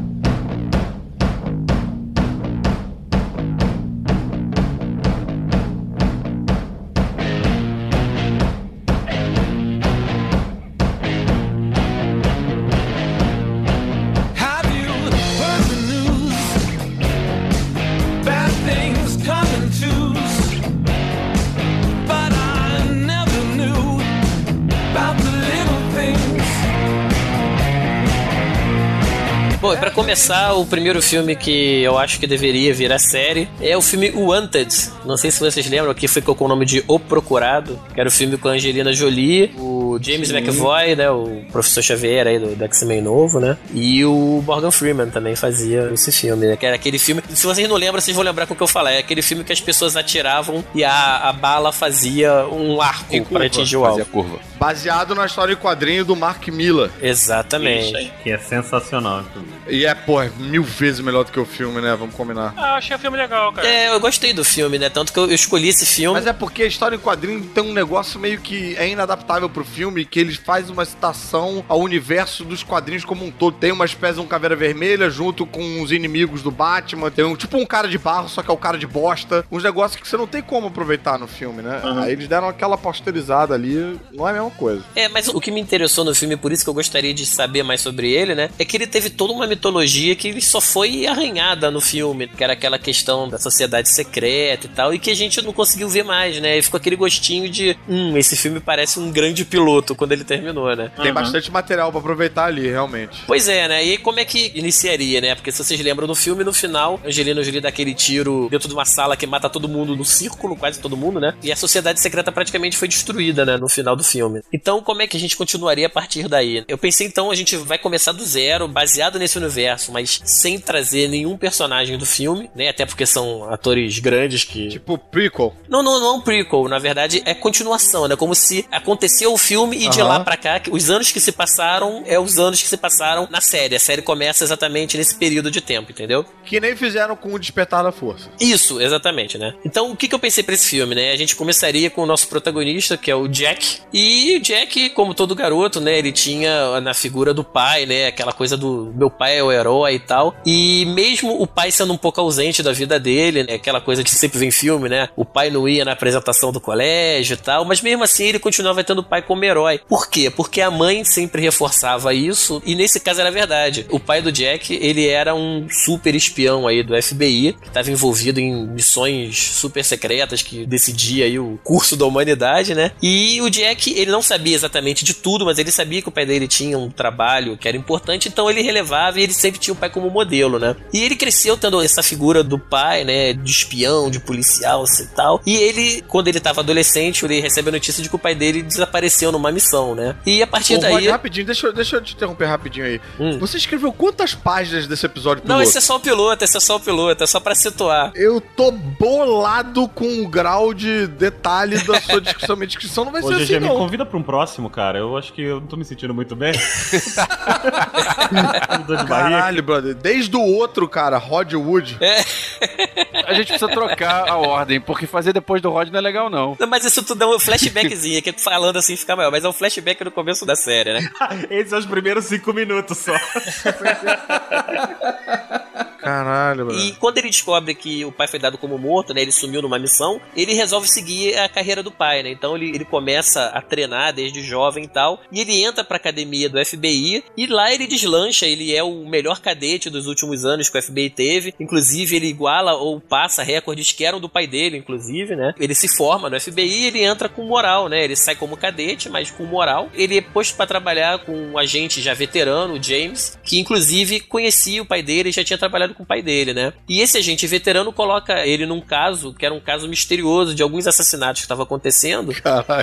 começar, o primeiro filme que eu acho que deveria virar série é o filme Wanted. Não sei se vocês lembram, que ficou com o nome de O Procurado, que era o filme com a Angelina Jolie, o James Sim. McAvoy, né, o professor Xavier aí do, do X-Men novo, né, e o Morgan Freeman também fazia esse filme, né, que era aquele filme, se vocês não lembram, vocês vão lembrar com o que eu falei, é aquele filme que as pessoas atiravam e a, a bala fazia um arco para atingir o alvo. curva. Baseado na história em quadrinho do Mark Miller. Exatamente. Que é sensacional. E é, pô, é mil vezes melhor do que o filme, né? Vamos combinar. Ah, achei o filme legal, cara. É, eu gostei do filme, né? Tanto que eu, escolhi esse filme. Mas é porque a história em quadrinho tem um negócio meio que é inadaptável pro filme, que ele faz uma citação ao universo dos quadrinhos como um todo. Tem uma espécie de um caveira vermelha junto com os inimigos do Batman. Tem um tipo um cara de barro, só que é o cara de bosta. Uns negócios que você não tem como aproveitar no filme, né? Aí eles deram aquela posterizada ali, não é a mesma coisa. É, mas o que me interessou no filme, por isso que eu gostaria de saber mais sobre ele, né? É que ele teve toda uma mitologia que só foi arranhada no filme, que era aquela questão da sociedade secreta e tal, e que a gente não conseguiu ver mais, né? E ficou aquele gostinho de, hum, esse filme parece um grande piloto quando ele terminou, né? Tem bastante material pra aproveitar ali, realmente. Pois é, né? E aí como é que iniciaria, né? Porque se vocês lembram no filme, no final, Angelina Jolie dá aquele tiro dentro de uma sala que mata todo mundo no círculo, quase todo mundo, né? E a sociedade secreta praticamente foi destruída, né? No final do filme. Então, como é que a gente continuaria a partir daí? Eu pensei, então, a gente vai começar do zero, baseado nesse universo, mas sem trazer nenhum personagem do filme, né? Até porque são atores grandes que. Tipo prequel. Não, não, não é um prequel. Na verdade, é continuação, né? Como se aconteceu o filme e de lá pra cá, os anos que se passaram é os anos que se passaram na série. A série começa exatamente nesse período de tempo, entendeu? Que nem fizeram com o Despertar da Força. Isso, exatamente, né? Então, o que, que eu pensei pra esse filme, né? A gente começaria com o nosso protagonista, que é o Jack. E o Jack, como todo garoto, né? Ele tinha na figura do pai, né? Aquela coisa do meu pai é o herói e tal. E mesmo o pai sendo um pouco ausente da vida dele, né? Aquela coisa que sempre vem em filme, né? O pai não ia na apresentação do colégio e tal. Mas mesmo assim, ele continuava tendo o pai como herói. Por quê? Porque a mãe sempre reforçava isso. E nesse caso era verdade. O pai do Jack, ele era um super espião aí do FBI, que estava envolvido em missões super secretas que decidia aí o curso da humanidade, né? E o Jack, ele não sabia exatamente de tudo, mas ele sabia que o pai dele tinha um trabalho que era importante, então ele relevava e ele sempre tinha o pai como modelo, né? E ele cresceu tendo essa figura do pai, né, de espião, de policial e tal. E ele, quando ele estava adolescente, ele recebe a notícia de que o pai dele desapareceu numa missão, né? E a partir Ô, daí Rod, rapidinho, deixa, eu- deixa eu te interromper rapidinho aí. Você escreveu quantas páginas desse episódio Hum. Não, piloto? esse é só o piloto, esse é só o piloto, é só pra situar. Eu tô bolado com o grau de detalhe da sua discussão. Minha descrição não vai Ô, ser GG, assim, me não. convida pra um próximo, cara. Eu acho que eu não tô me sentindo muito bem. De barriga. Caralho, brother. Desde o outro, cara, Rod Wood. É. A gente precisa trocar a ordem, porque fazer depois do Rod não é legal, não. Não, mas isso tudo é um flashbackzinho, que falando assim fica maior, mas é um flashback no começo da série, né? Esses são os primeiros cinco minutos só. Caralho, brother. E quando ele descobre que o pai foi dado como morto, né? Ele sumiu numa missão, ele resolve seguir a carreira do pai, né? Então ele, ele começa a treinar desde jovem e tal. E ele entra pra academia do FBI e lá ele deslancha, ele é o melhor cadete dos últimos anos que o FBI teve. Inclusive, ele iguala ou passa recordes que eram do pai dele, inclusive, né? Ele se forma no FBI e ele entra com moral, né? Ele sai como cadete, mas com moral. Ele é posto pra trabalhar com um agente já veterano, o James, que inclusive conhecia o pai dele e já tinha trabalhado com o pai dele, né? E esse agente veterano coloca ele num caso que era um caso misterioso de alguns assassinatos que estavam acontecendo.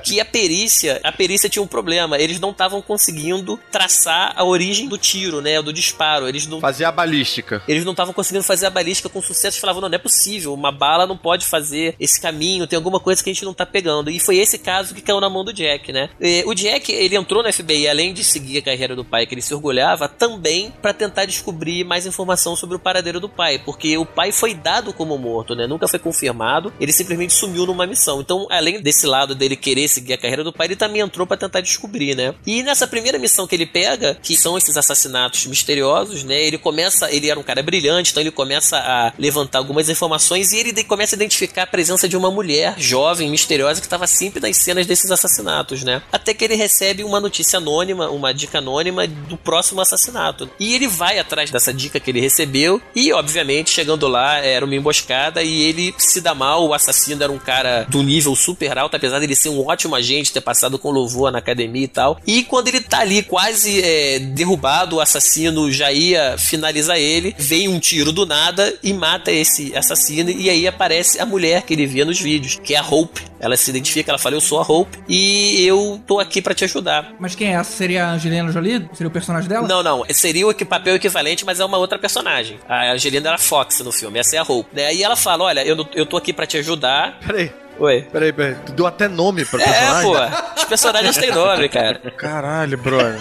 Que a perícia, a perícia tinha um problema. Eles não estavam conseguindo traçar a origem do tiro, né? Do disparo. Eles não Fazer a balística. eles não estavam conseguindo fazer a balística com sucesso. Eles falavam, não, não é possível. Uma bala não pode fazer esse caminho. Tem alguma coisa que a gente não tá pegando. E foi esse caso que caiu na mão do Jack, né? E o Jack, ele entrou no FBI, além de seguir a carreira do pai que ele se orgulhava, também pra tentar descobrir mais informação sobre o paradeiro do pai. Porque o pai foi dado como morto, né? Nunca foi confirmado. Ele simplesmente sumiu numa missão. Então, além desse lado dele querer seguir a carreira do pai, ele também entrou pra tentar descobrir, né? E nessa primeira missão que ele pega, que são esses assassinatos misteriosos, né? Ele começa, ele era um cara brilhante, então ele começa a levantar algumas informações e ele começa a identificar a presença de uma mulher jovem, misteriosa, que estava sempre nas cenas desses assassinatos, né? Até que ele recebe uma notícia anônima, uma dica anônima do próximo assassinato. E ele vai atrás dessa dica que ele recebeu E, obviamente, chegando lá, era uma emboscada e ele se dá mal. O assassino era um cara do nível super alto, apesar dele ser um ótimo agente, ter passado com louvor na academia e tal. E quando ele tá ali quase é, derrubado, o assassino já ia finalizar ele, vem um tiro do nada e mata esse assassino. E aí aparece a mulher que ele via nos vídeos, que é a Hope. Ela se identifica, ela fala: Eu sou a Hope e eu tô aqui para te ajudar. Mas quem é essa? Seria a Angelina Jolie? Seria o personagem dela? Não, não. Seria o papel equivalente, mas é uma outra personagem. A Angelina era Fox no filme, essa é a Hope. Né? E ela fala: Olha, eu, eu tô aqui para te ajudar. Peraí. Oi. Peraí, peraí. Tu deu até nome pra É, personagem? pô. Os personagens têm nome, cara. Caralho, brother.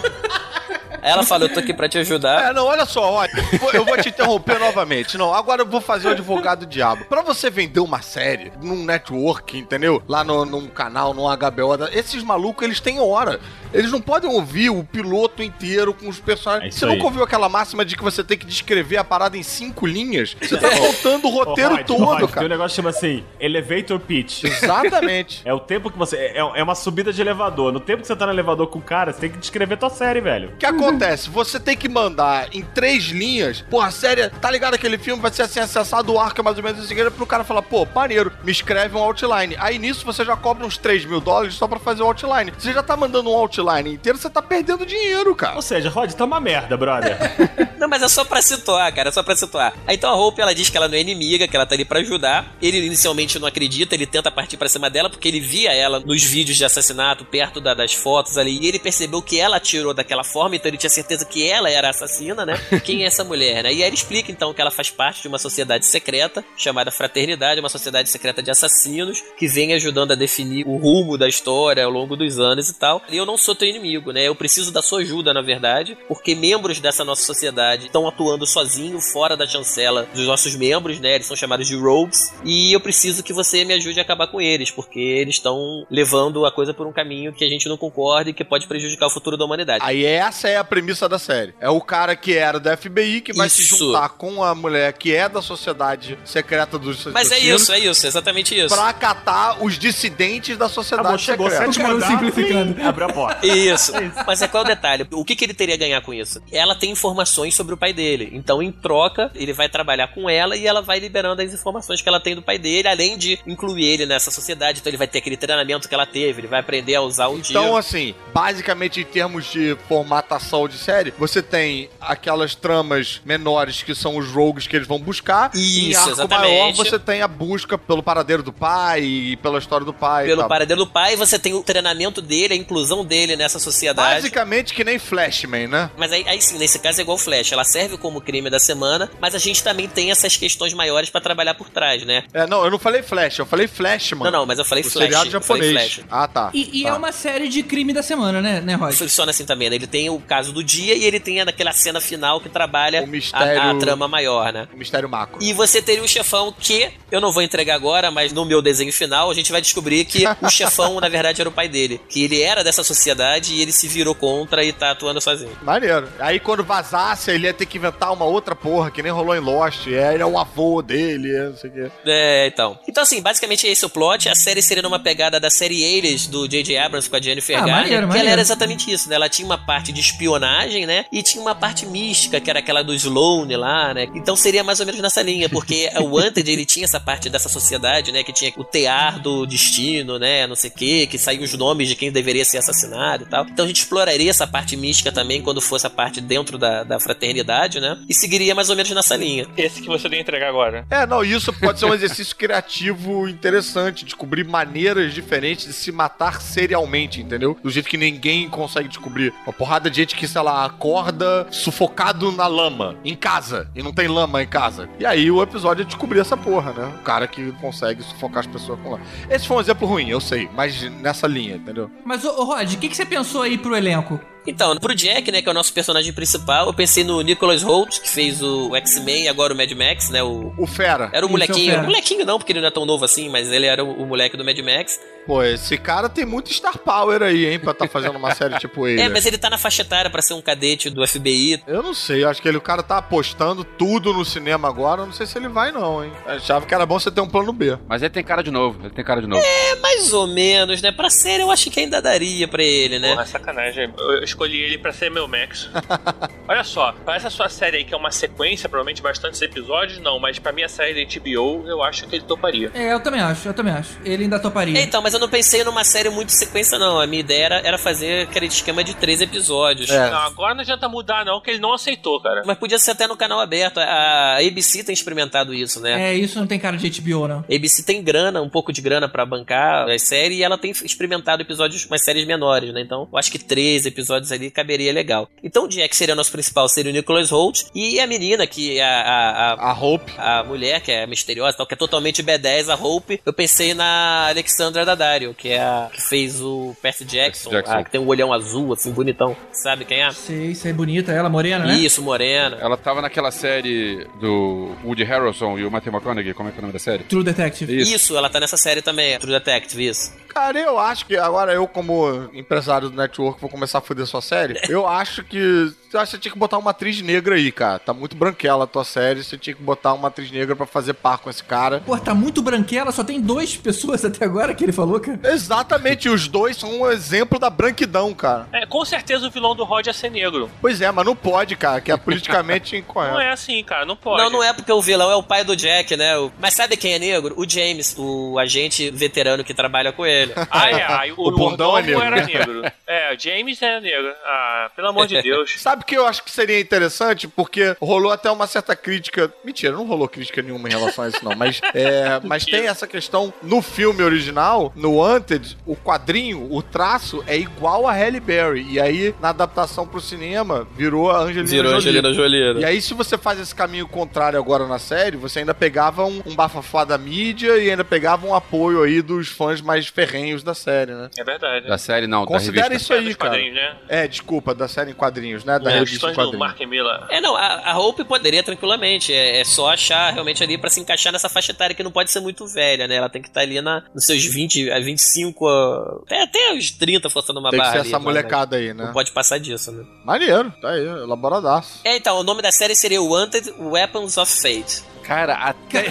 Ela fala: Eu tô aqui para te ajudar. É, não, olha só, olha, eu vou te interromper novamente. Não, agora eu vou fazer o advogado do diabo. Pra você vender uma série num network, entendeu? Lá no, num canal, num HBO, esses malucos, eles têm hora. Eles não podem ouvir o piloto inteiro com os É personagens. isso você nunca ouviu aquela máxima de que você tem que descrever a parada em cinco linhas? Você tá faltando o roteiro Ô, Rod, todo, Rod, Tem um cara. negócio que chama assim, elevator pitch. Exatamente. É o tempo que você... É, é uma subida de elevador. No tempo que você tá no elevador com o cara, você tem que descrever tua série, velho. O que acontece? Você tem que mandar em três linhas, porra, série, tá ligado aquele filme vai ser assim, acessado o arco é mais ou menos assim, pro cara falar, pô, maneiro, me escreve um outline. Aí nisso você já cobra uns 3 mil dólares só pra fazer o outline. Você já tá mandando um outline inteiro, você tá perdendo dinheiro, cara. Ou seja, Rod, tá uma merda, brother. Não, mas é só pra situar, cara, é só pra situar. Aí então a Hope, ela diz que ela não é inimiga, que ela tá ali pra ajudar. Ele inicialmente não acredita, ele tenta partir pra cima dela, porque ele via ela nos vídeos de assassinato, perto da- das fotos ali, e ele percebeu que ela atirou daquela forma, então ele tinha certeza que ela era a assassina, né? Quem é essa mulher, né? E aí ele explica então que ela faz parte de uma sociedade secreta, chamada Fraternidade, uma sociedade secreta de assassinos, que vem ajudando a definir o rumo da história ao longo dos anos e tal. E eu não sou teu inimigo, né? Eu preciso da sua ajuda, na verdade, porque membros dessa nossa sociedade estão atuando sozinho, fora da chancela dos nossos membros, né? Eles são chamados de rogues, e eu preciso que você me ajude a acabar com eles, porque eles estão levando a coisa por um caminho que a gente não concorda e que pode prejudicar o futuro da humanidade. Aí essa é a premissa da série. É o cara que era da FBI que vai se Isso. juntar com a mulher que é da sociedade secreta dos Mas é isso, é isso, é exatamente isso. Pra acatar os dissidentes da sociedade chegou, secreta. sétimo andar, simplificando. sim, Abriu a porta. Isso. Mas é qual é o detalhe? O que, que ele teria a ganhar com isso? Ela tem informações sobre o pai dele. Então, em troca, ele vai trabalhar com ela e ela vai liberando as informações que ela tem do pai dele, além de incluir ele nessa sociedade. Então, ele vai ter aquele treinamento que ela teve, ele vai aprender a usar um tiro. Então, assim, basicamente em termos de formatação de série, você tem aquelas tramas menores que são os rogues que eles vão buscar. e em Isso, arco exatamente. maior você tem a busca pelo paradeiro do pai e pela história do pai. e Pelo paradeiro do pai, você tem o treinamento dele, a inclusão dele nessa sociedade. Basicamente que nem Flashman, né? Mas aí, aí sim, nesse caso é igual Flash. Ela serve como crime da semana, mas a gente também tem essas questões maiores pra trabalhar por trás, né? É, não, eu não falei Flash, eu falei Flashman. Não, não, mas eu falei o Flash. seriado japonês. Flash. Ah, tá. E, e Tá. é uma série de crime da semana, né, né Rod? Funciona assim também, né? Ele tem o caso do dia e ele tem aquela cena final que trabalha O mistério- a, a trama maior, né? O Mistério Macro. E você teria um chefão que eu não vou entregar agora, mas no meu desenho final a gente vai descobrir que o chefão, na verdade, era o pai dele. Que ele era dessa sociedade e ele se virou contra e tá atuando sozinho. Maneiro. Aí quando vazasse, ele ia ter que inventar uma outra porra, que nem rolou em Lost. É, ele é o avô dele, é, não sei o quê. É, então. Então, assim, basicamente esse é o plot. A série seria numa pegada da série Alias do J.J. Abrams com a Jennifer Ah, Garner. maneiro, que ela era exatamente isso, né? Ela tinha uma parte de espionagem, né? E tinha uma parte mística, que era aquela do Sloane lá, né? Então seria mais ou menos nessa linha, porque o Wanted, ele tinha essa parte dessa sociedade, né? Que tinha o tear do destino, né? Não sei o quê, que saíam os nomes de quem deveria ser assassinado e tal. Então a gente exploraria essa parte mística também quando fosse a parte dentro da, da fraternidade, né? E seguiria mais ou menos nessa linha. Esse que você deu entregar agora. É, não, isso pode ser um exercício criativo interessante, descobrir maneiras diferentes de se matar serialmente, entendeu? Do jeito que ninguém consegue descobrir. Uma porrada de gente que, sei lá, acorda sufocado na lama, em casa, e não tem lama em casa. E aí o episódio é descobrir essa porra, né? O cara que consegue sufocar as pessoas com lama. Esse foi um exemplo ruim, eu sei, mas nessa linha, entendeu? Mas, ô, ô, Rod, o que, que você pensou aí pro elenco? Então, pro Jack, né, que é o nosso personagem principal, eu pensei no Nicholas Holt, que fez o X-Men e agora o Mad Max, né, o... O Fera. Era o molequinho, é o molequinho não, porque ele não é tão novo assim, mas ele era o, o moleque do Mad Max. Pô, esse cara tem muito Star Power aí, hein, pra tá fazendo uma série tipo ele. É, mas ele tá na faixa etária pra ser um cadete do FBI. Eu não sei, eu acho que ele, o cara tá apostando tudo no cinema agora, eu não sei se ele vai não, hein. Eu achava que era bom você ter um plano B. Mas ele tem cara de novo, ele tem cara de novo. É, mais ou menos, né, pra série eu acho que ainda daria pra ele, né. Porra, sacanagem. Eu escolhi ele pra ser meu Max. Olha só, pra essa sua série aí, que é uma sequência, provavelmente bastantes episódios, não, mas pra minha série da HBO, eu acho que ele toparia. É, eu também acho, eu também acho. Ele ainda toparia. Então, mas eu não pensei numa série muito sequência, não. A minha ideia era, era fazer aquele esquema de três episódios. É. Não, agora não adianta mudar, não, que ele não aceitou, cara. Mas podia ser até no canal aberto. A ABC tem experimentado isso, né? É, isso não tem cara de HBO, não. A ABC tem grana, um pouco de grana pra bancar as séries, e ela tem experimentado episódios, umas séries menores, né? Então, eu acho que três episódios ali caberia legal. Então, o Jack seria o nosso principal, seria o Nicholas Holt, e a menina, que é a, a, a, A Hope. a mulher, que é misteriosa, e tal, que é totalmente B10, a Hope, eu pensei na Alexandra Daddario, que é a que fez o Percy Jackson, Percy Jackson. a que tem um olhão azul, assim, bonitão. Sabe quem é? Sei, sei, bonita ela, morena, né? Isso, morena. Ela tava naquela série do Woody Harrelson e o Matthew McConaughey, como é que é o nome da série? True Detective. Isso. Isso, ela tá nessa série também, True Detective, isso. Cara, eu acho que agora eu, como empresário do network, vou começar a foder sua série. Eu acho que. Eu acho que você tinha que botar uma atriz negra aí, cara. Tá muito branquela a tua série. Você tinha que botar uma atriz negra pra fazer par com esse cara. Pô, tá muito branquela, só tem duas pessoas até agora que ele falou, cara. Exatamente, os dois são um exemplo da branquidão, cara. É, com certeza o vilão do Rod é ser negro. Pois é, mas não pode, cara, que é politicamente Não incorreto. é assim, cara, não pode. Não, não é porque o vilão é o pai do Jack, né? O- Mas sabe quem é negro? O James, o agente veterano que trabalha com ele. Ah, é, aí o, O bundão é mordomo negro. era negro. É, o James era negro. Ah, pelo amor de Deus. Sabe o que eu acho que seria interessante? Porque rolou até uma certa crítica. Mentira, não rolou crítica nenhuma em relação a isso, não. Mas, é, mas tem essa questão no filme original, no Wanted, o quadrinho, o traço é igual a Halle Berry. E aí, na adaptação pro cinema, virou a Angelina Virou Jolie. Angelina Jolie. E aí, se você faz esse caminho contrário agora na série, você ainda pegava um, um bafafá da mídia e ainda pegava um apoio aí dos fãs mais ferrenhos da série, né? É verdade. Da série não, Considera da isso É, aí, dos cara. né? É, desculpa, da série em quadrinhos, né? Da É, revista em quadrinhos. Mark Miller. É, não, a, a Hope poderia tranquilamente. É, é só achar realmente ali pra se encaixar nessa faixa etária que não pode ser muito velha, né? Ela tem que estar ali na, nos seus 20, a 25, a- até, até os 30 forçando uma Tem que barra ser ali, essa mas- molecada aí, né? Não pode passar disso, né? Maneiro, tá aí, elaboradaço. É, então, o nome da série seria Wanted Weapons of Fate. Cara, até.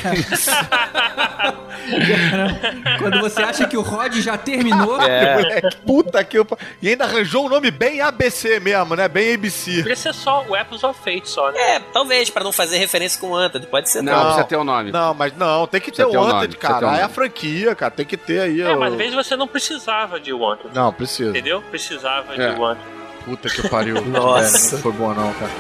Quando você acha que o Rod já terminou, É. Moleque, puta que eu... E ainda arranjou um nome bem ABC mesmo, né? Bem ABC. Podia ser só Weapons of Fate, só, né? É, talvez, pra não fazer referência com Wanted, pode ser. Não, Não. precisa ter o nome. Não, mas não, tem que ter o ter um ter cara. um é a franquia, cara. Tem que ter aí. É, o- mas às vezes você não precisava de Wanted. Não, precisa. Entendeu? Precisava É. de Wanted. Puta que pariu. Nossa. É, não foi boa não, cara.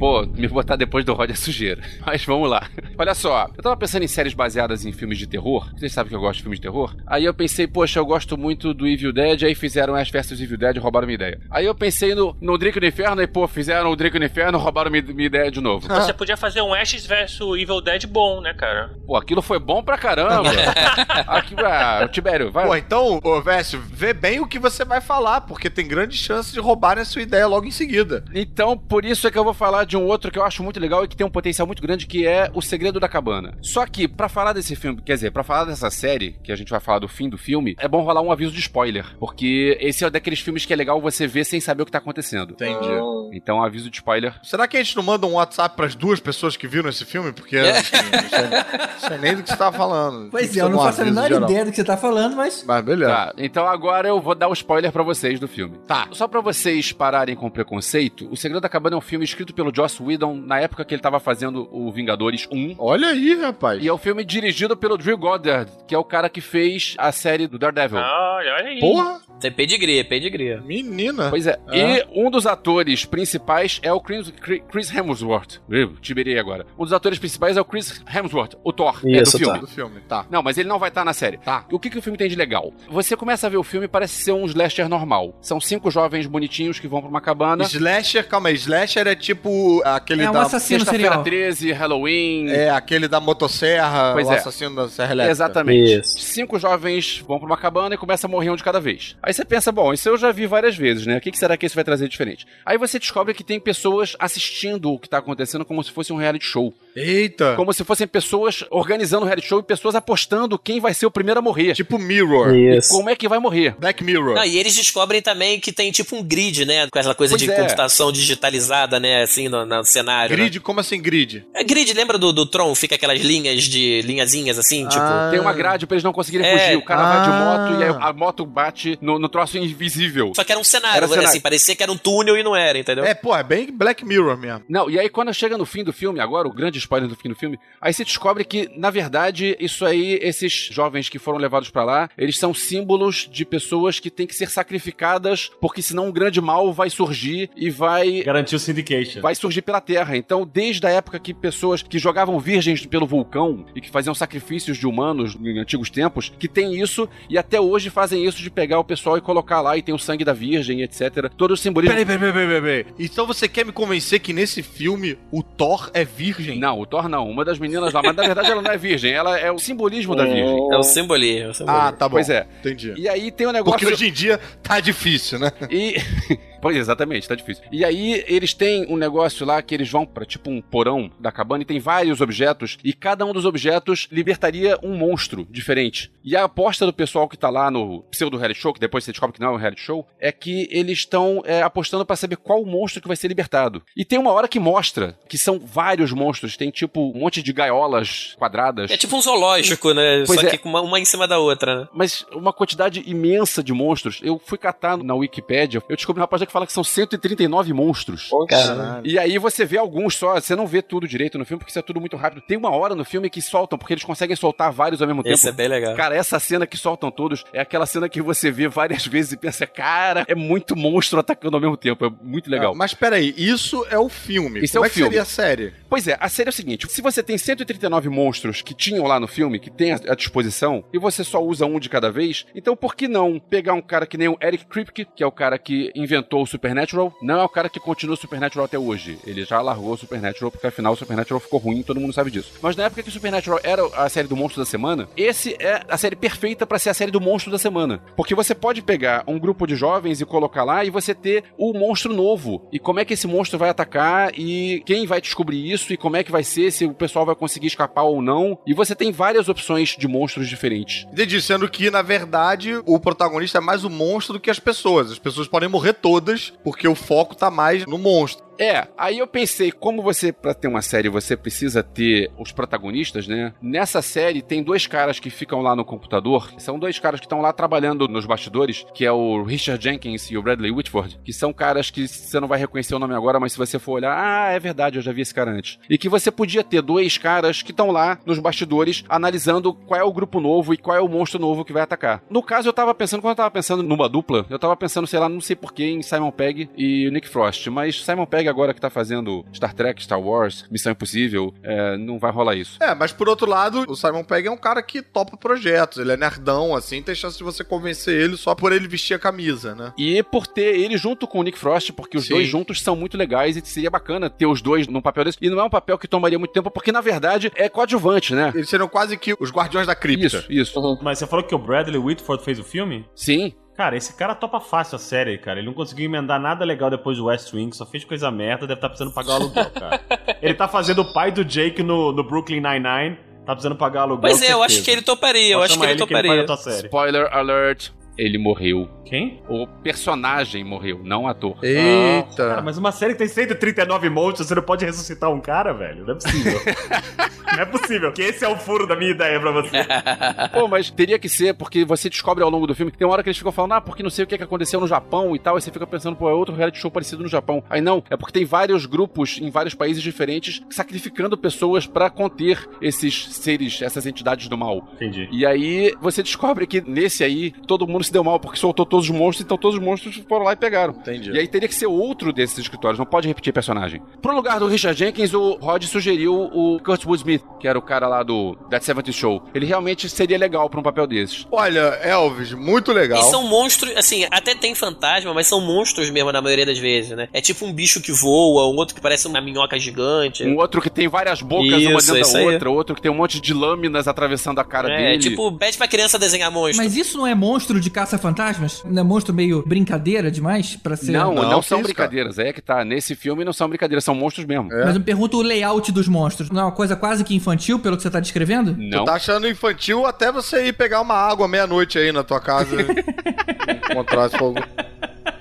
Pô, me botar depois do Rod é sujeira. Mas vamos lá. Olha só, eu tava pensando em séries baseadas em filmes de terror. Vocês sabem que eu gosto de filmes de terror. Aí eu pensei, poxa, eu gosto muito do Evil Dead. Aí fizeram Ash vs Evil Dead e roubaram minha ideia. Aí eu pensei no, no Drake no Inferno. E pô, fizeram o Drake no Inferno e roubaram minha, minha ideia de novo. Você podia fazer um Ashes vs Evil Dead bom, né, cara? Pô, aquilo foi bom pra caramba. Aqui, ah, Tibério, vai. Pô, então, ô Vécio, vê bem o que você vai falar, porque tem grande chance de roubarem a sua ideia logo em seguida. Então, por isso é que eu vou falar de um outro que eu acho muito legal e que tem um potencial muito grande, que é O Segredo da Cabana. Só que, pra falar desse filme, quer dizer, pra falar dessa série, que a gente vai falar do fim do filme, é bom rolar um aviso de spoiler, porque esse é daqueles filmes que é legal você ver sem saber o que tá acontecendo. Entendi. Então, um aviso de spoiler. Será que a gente não manda um WhatsApp pras duas pessoas que viram esse filme? Porque assim, não, sei, nem do que você tava falando. Pois é, eu não um faço a menor geral. ideia do que você tá falando, mas. Mas beleza. Tá, então agora eu vou dar o spoiler pra vocês do filme. Tá. Só pra vocês pararem com preconceito, O Segredo da Cabana é um filme escrito pelo Joss Whedon na época que ele tava fazendo o Vingadores 1. Olha aí, rapaz. E é um filme dirigido pelo Drew Goddard, que é o cara que fez a série do Daredevil. Olha, olha aí. Porra, Tem pedigree, pedigree. menina. Pois é. É. E um dos atores principais é o Chris, Chris Hemsworth. Eu tiberei agora. Um dos atores principais é o Chris Hemsworth, o Thor é, do Isso, filme. Do filme, tá. Não, mas ele não vai estar na série. Tá. O que, que o filme tem de legal? Você começa a ver o filme e parece ser um slasher normal. São cinco jovens bonitinhos que vão pra uma cabana. Slasher, calma aí. Slasher é tipo aquele É um da. assassino Sexta-feira serial. 13, Halloween. É aquele da motosserra, Pois o é. assassino da Serra Elétrica. Exatamente. Isso. Cinco jovens vão pra uma cabana e começam a morrer um de cada vez. Aí você pensa, bom, isso eu já vi várias vezes, né? O que que será que isso vai trazer diferente? Aí você descobre que tem pessoas assistindo o que tá acontecendo como se fosse um reality show. Eita. Como se fossem pessoas organizando o reality show e pessoas apostando quem vai ser o primeiro a morrer. Tipo Mirror. Isso. Como é que vai morrer? Black Mirror. Não, e eles descobrem também que tem tipo um grid, né? Com aquela coisa Pois de é. computação digitalizada, né? Assim, no, no, cenário. né? Grid, como assim grid? É grid, lembra do, do Tron? Fica aquelas linhas de. linhazinhas assim, tipo. Ah. Tem uma grade pra eles não conseguirem É. fugir. O cara vai de Ah. moto e aí a moto bate no, no troço invisível. Só que era um cenário, Era cenário. assim, parecia que era um túnel e não era, entendeu? É, pô, é bem Black Mirror mesmo. Não, e aí quando chega no fim do filme, agora, o grande spoiler do fim do filme, aí você descobre que, na verdade, isso aí, esses jovens que foram levados pra lá, eles são símbolos de pessoas que têm que ser sacrificadas, porque senão um grande mal vai surgir e vai Garantiu o syndication. vai surgir pela Terra. Então, desde a época que pessoas que jogavam virgens pelo vulcão e que faziam sacrifícios de humanos em antigos tempos, que tem isso e até hoje fazem isso de pegar o pessoal e colocar lá e tem o sangue da virgem, etc. Todo o simbolismo. Peraí, peraí, peraí, peraí, peraí. Então você quer me convencer que nesse filme o Thor é virgem? Não, o Thor não. Uma das meninas lá, mas na verdade ela não é virgem, ela é o simbolismo da virgem. É o simbolismo. É o simbolismo. Ah, tá bom. Pois é. Entendi. E aí tem um negócio. Porque hoje em dia tá difícil, né? E. Pois exatamente, tá difícil. E aí eles têm um negócio lá que eles vão pra tipo um porão da cabana e tem vários objetos e cada um dos objetos libertaria um monstro diferente. E a aposta do pessoal que tá lá no pseudo reality show, que depois você descobre que não é um reality show, é que eles estão é, apostando pra saber qual monstro que vai ser libertado. E tem uma hora que mostra que são vários monstros, tem tipo um monte de gaiolas quadradas. É tipo um zoológico, né? Pois Só é. que com uma, uma em cima da outra, né? Mas uma quantidade imensa de monstros. Eu fui catar na Wikipédia, eu descobri uma página que fala que são 139 monstros. Caralho. E aí você vê alguns só, você não vê tudo direito no filme, porque isso é tudo muito rápido. Tem uma hora no filme que soltam, porque eles conseguem soltar vários ao mesmo tempo. Esse é bem legal. Cara, essa cena que soltam todos é aquela cena que você vê várias vezes e pensa, cara, é muito monstro atacando ao mesmo tempo. É muito legal. Ah, mas peraí, isso é o filme. Isso Como é o é que filme. seria a série? Pois é, a série é o seguinte: se você tem 139 monstros que tinham lá no filme, que tem à disposição, e você só usa um de cada vez, então por que não pegar um cara que nem o Eric Kripke, que é o cara que inventou o Supernatural, não é o cara que continua o Supernatural até hoje. Ele já largou o Supernatural, porque afinal o Supernatural ficou ruim, todo mundo sabe disso. Mas na época que o Supernatural era a série do monstro da semana, esse é a série perfeita pra ser a série do monstro da semana. Porque você pode pegar um grupo de jovens e colocar lá e você ter o monstro novo. E como é que esse monstro vai atacar e quem vai descobrir isso e como é que vai ser, se o pessoal vai conseguir escapar ou não. E você tem várias opções de monstros diferentes. Entendi, sendo que, na verdade, o protagonista é mais o monstro do que as pessoas. As pessoas podem morrer todas, porque o foco tá mais no monstro. É, aí eu pensei, como você, pra ter uma série, você precisa ter os protagonistas, né? Nessa série tem dois caras que ficam lá no computador, são dois caras que estão lá trabalhando nos bastidores, que é o Richard Jenkins e o Bradley Whitford, que são caras que você não vai reconhecer o nome agora, mas se você for olhar, ah, é verdade, eu já vi esse cara antes. E que você podia ter dois caras que estão lá nos bastidores analisando qual é o grupo novo e qual é o monstro novo que vai atacar. No caso, eu tava pensando, quando eu tava pensando numa dupla, eu tava pensando, sei lá, não sei porquê, em Simon Pegg e Nick Frost, mas Simon Pegg agora que tá fazendo Star Trek, Star Wars, Missão Impossível, é, não vai rolar isso. É, mas por outro lado, o Simon Pegg é um cara que topa projetos. Ele é nerdão, assim, tem chance de você convencer ele só por ele vestir a camisa, né? E por ter ele junto com o Nick Frost, porque os Sim. dois juntos são muito legais e seria bacana ter os dois num papel desse. E não é um papel que tomaria muito tempo, porque na verdade é coadjuvante, né? Eles seriam quase que os guardiões da cripta. Isso, isso. Mas você falou que o Bradley Whitford fez o filme? Sim. Cara, esse cara topa fácil a série, cara. Ele não conseguiu emendar nada legal depois do West Wing, só fez coisa merda, deve estar precisando pagar o aluguel, cara. ele tá fazendo o pai do Jake no, no Brooklyn Nine-Nine, tá precisando pagar o aluguel. Pois é, eu acho que ele toparia, eu acho que ele toparia. a tua série. Spoiler alert. Ele morreu. Quem? O personagem morreu, não o ator. Eita. Cara, mas uma série que tem 139 monstros, você não pode ressuscitar um cara, velho? Não é possível. não é possível. Que esse é o furo da minha ideia pra você. Pô, mas teria que ser, porque você descobre ao longo do filme que tem uma hora que eles ficam falando, ah, porque não sei o que, que aconteceu no Japão e tal, aí você fica pensando, pô, é outro reality show parecido no Japão. Aí não, é porque tem vários grupos em vários países diferentes sacrificando pessoas pra conter esses seres, essas entidades do mal. Entendi. E aí você descobre que nesse aí todo mundo se deu mal porque soltou todos os monstros, então todos os monstros foram lá e pegaram. Entendi. E aí teria que ser outro desses escritórios, não pode repetir personagem. Pro lugar do Richard Jenkins, o Rod sugeriu o Kurtwood Smith, que era o cara lá do That 70 Show. Ele realmente seria legal pra um papel desses. Olha, Elvis, muito legal. E são monstros, assim, até tem fantasma, mas são monstros mesmo na maioria das vezes, né? É tipo um bicho que voa, um outro que parece uma minhoca gigante. Um outro que tem várias bocas uma Isso, dentro isso da aí. outra, outro que tem um monte de lâminas atravessando a cara É, dele. tipo, pede pra criança desenhar monstro. Mas isso não é monstro de caça-fantasmas? Não é monstro meio brincadeira demais pra ser... Não, não, Não, são isso, brincadeiras. É que tá. Nesse filme não são brincadeiras, são monstros mesmo. É. Mas eu me pergunto o layout dos monstros. Não é uma coisa quase que infantil, pelo que você tá descrevendo? Não. Tu tá achando infantil até você ir pegar uma água meia-noite aí na tua casa e encontrar esse fogo.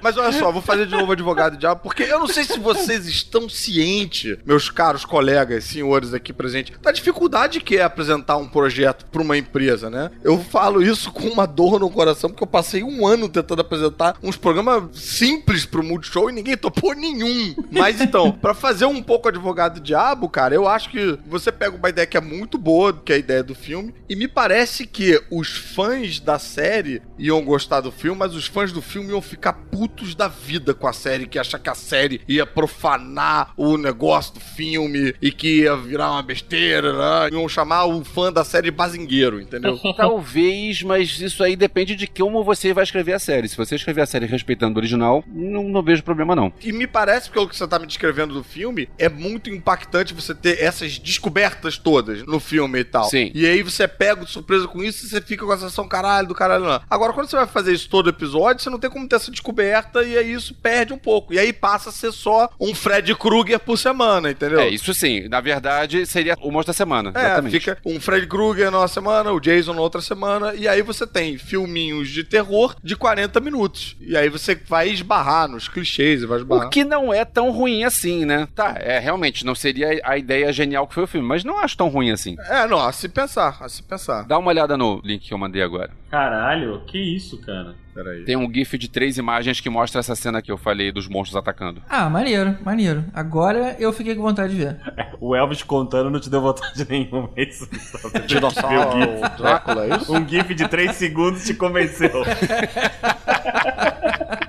Mas olha só, vou fazer de novo advogado diabo, porque eu não sei se vocês estão cientes, meus caros colegas, senhores aqui presentes, da dificuldade que é apresentar um projeto para uma empresa, né? Eu falo isso com uma dor no coração, porque eu passei um ano tentando apresentar uns programas simples pro Multishow e ninguém topou nenhum. Mas então, para fazer um pouco advogado diabo, cara, eu acho que você pega uma ideia que é muito boa, que é a ideia do filme, e me parece que os fãs da série iam gostar do filme, mas os fãs do filme iam ficar putos da vida com a série, que achar que a série ia profanar o negócio do filme e que ia virar uma besteira, né? Iam chamar o fã da série bazingueiro, entendeu? Talvez, mas isso aí depende de como você vai escrever a série. Se você escrever a série respeitando o original, não, não vejo problema não. E me parece, pelo que você tá me descrevendo do filme, é muito impactante você ter essas descobertas todas no filme e tal. Sim. E aí você é pego de surpresa com isso e você fica com a sensação caralho do caralho não. Agora, quando você vai fazer isso todo episódio, você não tem como ter essa descoberta e aí isso perde um pouco. E aí passa a ser só um Fred Krueger por semana, entendeu? É, isso sim. Na verdade, seria o monstro da semana. É, exatamente. fica um Fred Krueger numa semana, o Jason na outra semana, e aí você tem filminhos de terror de 40 minutos. E aí você vai esbarrar nos clichês e vai esbarrar. O que não é tão ruim assim, né? Tá, é realmente, não seria a ideia genial que foi o filme, mas não acho tão ruim assim. É, não, a se pensar, a se pensar. Dá uma olhada no link que eu mandei agora. Caralho, que isso, cara? Peraí. Tem um gif de três imagens que mostra essa cena que eu falei dos monstros atacando. Ah, maneiro, maneiro. Agora eu fiquei com vontade de ver. O Elvis contando não te deu vontade nenhuma. é Isso Dinossauro, ver o gif. Drácula, é isso? Um gif de 3 segundos te convenceu.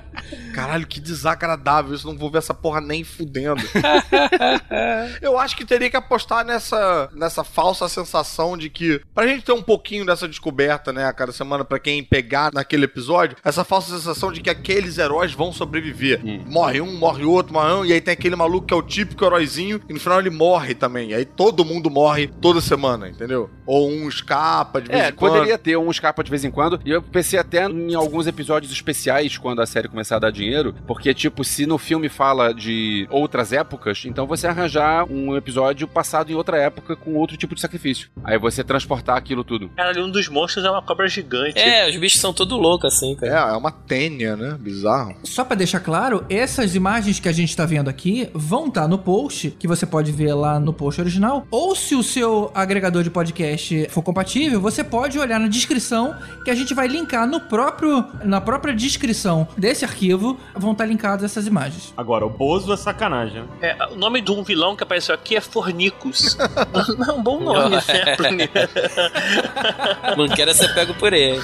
Caralho, que desagradável. Isso não vou ver essa porra nem fudendo. Eu acho que teria que apostar nessa, nessa falsa sensação de que, pra gente ter um pouquinho dessa descoberta, né, a cada semana, pra quem pegar naquele episódio, essa falsa sensação de que aqueles heróis vão sobreviver. Morre um, morre outro, morre um, e aí tem aquele maluco que é o típico heróizinho, e no final ele morre também. E aí todo mundo morre toda semana, entendeu? Ou um escapa de vez É, em quando. poderia ter um escapa de vez em quando. E eu pensei até em alguns episódios especiais quando a série começar a dar dinheiro. Porque, tipo, se no filme fala de outras épocas, então você arranjar um episódio passado em outra época com outro tipo de sacrifício. Aí você transportar aquilo tudo. Cara, um dos monstros é uma cobra gigante. É, os bichos são tudo loucos assim, É, cara. é uma tênia, né? Bizarro. Só pra deixar claro, essas imagens que a gente tá vendo aqui vão estar no post, que você pode ver lá no post original. Ou se o seu agregador de podcast for compatível, você pode olhar na descrição, que a gente vai linkar no próprio, na própria descrição desse arquivo, vão estar linkadas essas imagens. Agora, o Bozo é sacanagem, né? É, o nome de um vilão que apareceu aqui é Fornicus. Não é um bom nome, né? Não quero ser pego por ele.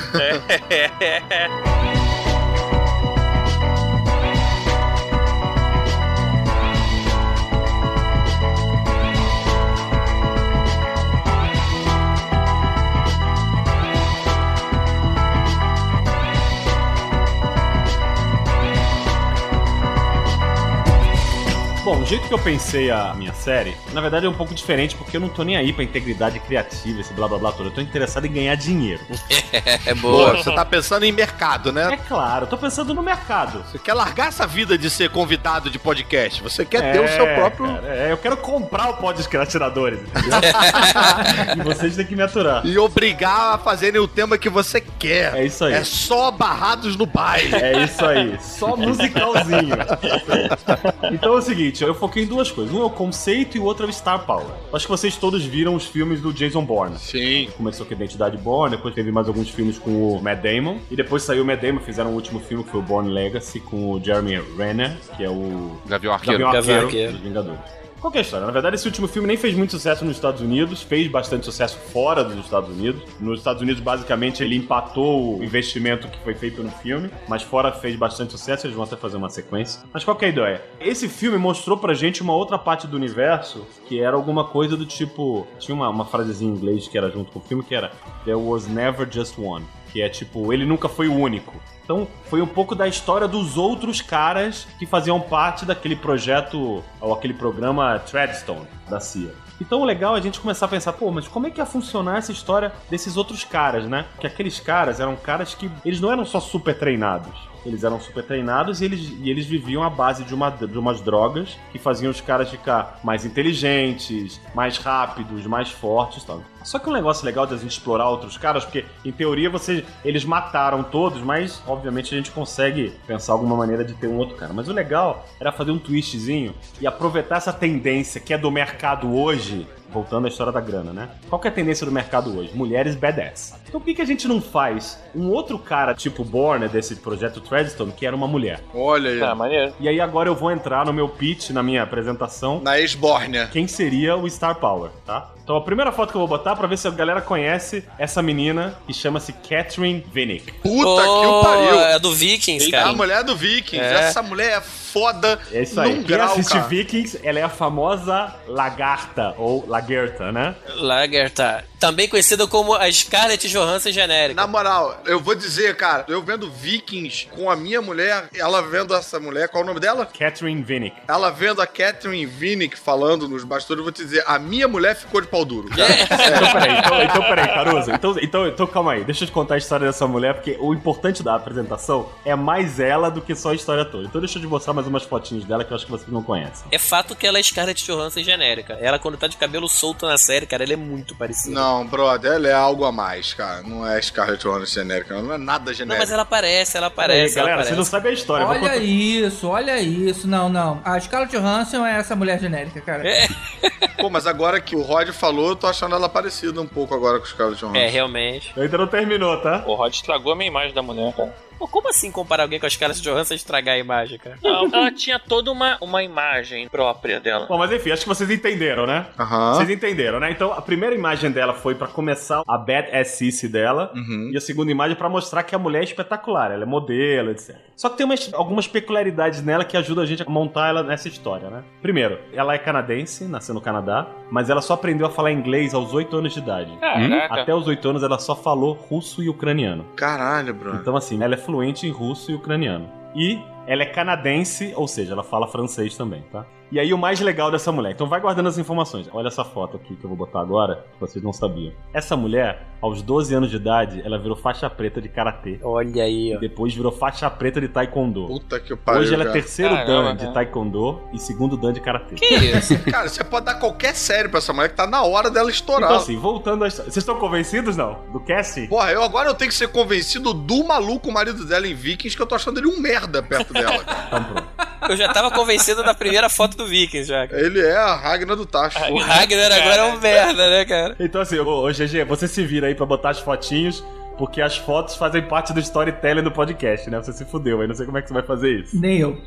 Bom, o jeito que eu pensei a minha série, na verdade é um pouco diferente, porque eu não tô nem aí pra integridade criativa, esse blá blá blá todo. Eu tô interessado em ganhar dinheiro. É Boa, boa. você tá pensando em mercado, né? É claro, eu tô pensando no mercado. Você quer largar essa vida de ser convidado de podcast. Você quer ter o seu próprio. cara, é, eu quero comprar o de atiradores, entendeu? e vocês têm que me aturar. E obrigar a fazerem o tema que você quer. É isso aí. É só barrados no baile. É isso aí, só musicalzinho. então é o seguinte, eu foquei em duas coisas. Um é o conceito e o outro é o Star Power. Acho que vocês todos viram os filmes do Jason Bourne. Sim. Começou com a Identidade Bourne, depois teve mais alguns filmes com o Matt Damon. E depois saiu o Matt Damon, fizeram o último filme que foi o Bourne Legacy com o Jeremy Renner, que é o Gavião Arqueiro. Gavião Gavião Arqueiro Arqueiro. dos Vingadores. Qual é a história? Na verdade, esse último filme nem fez muito sucesso nos Estados Unidos, fez bastante sucesso fora dos Estados Unidos. Nos Estados Unidos, basicamente, ele empatou o investimento que foi feito no filme, mas fora fez bastante sucesso, eles vão até fazer uma sequência. Mas qual é a ideia? Esse filme mostrou pra gente uma outra parte do universo que era alguma coisa do tipo. Tinha uma, uma frasezinha em inglês que era junto com o filme que era There was never just one. Que é tipo, ele nunca foi o único. Então, foi um pouco da história dos outros caras que faziam parte daquele projeto, ou aquele programa Treadstone da CIA. Então, o legal é a gente começar a pensar, pô, mas como é que ia funcionar essa história desses outros caras, né? Que aqueles caras eram caras que eles não eram só super treinados. eles eram super treinados e eles, e eles viviam à base de, uma, de umas drogas que faziam os caras ficar mais inteligentes, mais rápidos, mais fortes tal. Só que um negócio legal de a gente explorar outros caras, porque em teoria você, eles mataram todos, mas obviamente a gente consegue pensar alguma maneira de ter um outro cara. Mas o legal era fazer um twistzinho e aproveitar essa tendência que é do mercado hoje voltando à história da grana, né? Qual que é a tendência do mercado hoje? Mulheres badass. Então por que, que a gente não faz um outro cara tipo Borne desse projeto Treadstone, que era uma mulher? Olha aí. Ah, maneiro. E aí agora eu vou entrar no meu pitch, na minha apresentação, Na ex-Bórnia. quem seria o Star Power, tá? Então a primeira foto que eu vou botar pra ver se a galera conhece essa menina que chama-se Catherine Vinnick. Puta que Oh, o pariu. É do Vikings, É cara. a mulher do Vikings. É. Essa mulher é foda É isso aí. num Quem grau, assiste cara. Vikings, ela é a famosa lagarta, ou lagerta, né? Lagertha. Também conhecida como a Scarlett Johansson genérica. Na moral, eu vou dizer, cara, eu vendo Vikings com a minha mulher, ela vendo essa mulher, qual é o nome dela? Catherine Vinnick. Ela vendo a Catherine Vinnick falando nos bastidores, eu vou te dizer, a minha mulher ficou de pau duro. Então peraí, então, então peraí, Caruso. Então, então, então calma aí, deixa eu te contar a história dessa mulher, porque o importante da apresentação é mais ela do que só a história toda. Então deixa eu te mostrar mais umas fotinhas dela que eu acho que vocês não conhecem. É fato que ela é Scarlett Johansson genérica. Ela, quando tá de cabelo solto na série, cara, ela é muito parecida. Não, brother, ela é algo a mais, cara. Não é Scarlett Johansson genérica, não é nada Não, genérico. mas ela aparece, ela aparece. ela galera, aparece. você não sabe a história. Olha isso, olha isso. Não, não. A Scarlett Johansson é essa mulher genérica, cara. É, Pô, mas agora que o Rod falou, eu tô achando ela parecida um pouco agora com o Scarlett Johansson. é, realmente. Eu ainda não terminou, tá? O Rod estragou a minha imagem da mulher, cara. Pô, como assim comparar alguém com a Scarlett Johansson e estragar a imagem, cara? Não, ela tinha toda uma, uma imagem própria dela. Bom, mas enfim, acho que vocês entenderam, né? Aham. Vocês entenderam, né? Então, a primeira imagem dela foi pra começar a bad assice dela. Uhum. E a segunda imagem pra mostrar que a mulher é espetacular. Ela é modelo, etc. Só que tem umas, algumas peculiaridades nela que ajudam a gente a montar ela nessa história, né? Primeiro, ela é canadense, nasceu no Canadá. Mas ela só aprendeu a falar inglês aos 8 anos de idade. Caraca. Até os 8 anos ela só falou russo e ucraniano. Caralho, Bruno. Então, assim, ela é fluente em russo e ucraniano. E ela é canadense, ou seja, ela fala francês também, tá? E aí o mais legal dessa mulher. Então vai guardando as informações. Olha essa foto aqui que eu vou botar agora, que vocês não sabiam. Essa mulher, aos 12 anos de idade, ela virou faixa preta de karatê. Olha aí, E ó. depois virou faixa preta de taekwondo. Puta que pariu. Hoje ela é terceiro dan de taekwondo e segundo dan de karatê. Que isso? Cara, você pode dar qualquer série pra essa mulher que tá na hora dela estourar. Então assim, voltando à história. Vocês estão convencidos, não? Do casting? Porra, eu agora eu tenho que ser convencido do maluco marido dela em Vikings, que eu tô achando ele um merda perto dela, cara. Então pronto. Eu já tava convencido da primeira foto do Vikings, já. cara. Ele é a Ragnar do Tacho. O Ragnar agora é um merda, né, cara? Então assim, ô, ô GG, você se vira aí pra botar as fotinhos, porque as fotos fazem parte do storytelling do podcast, né? Você se fudeu aí, não sei como é que você vai fazer isso. Nem eu.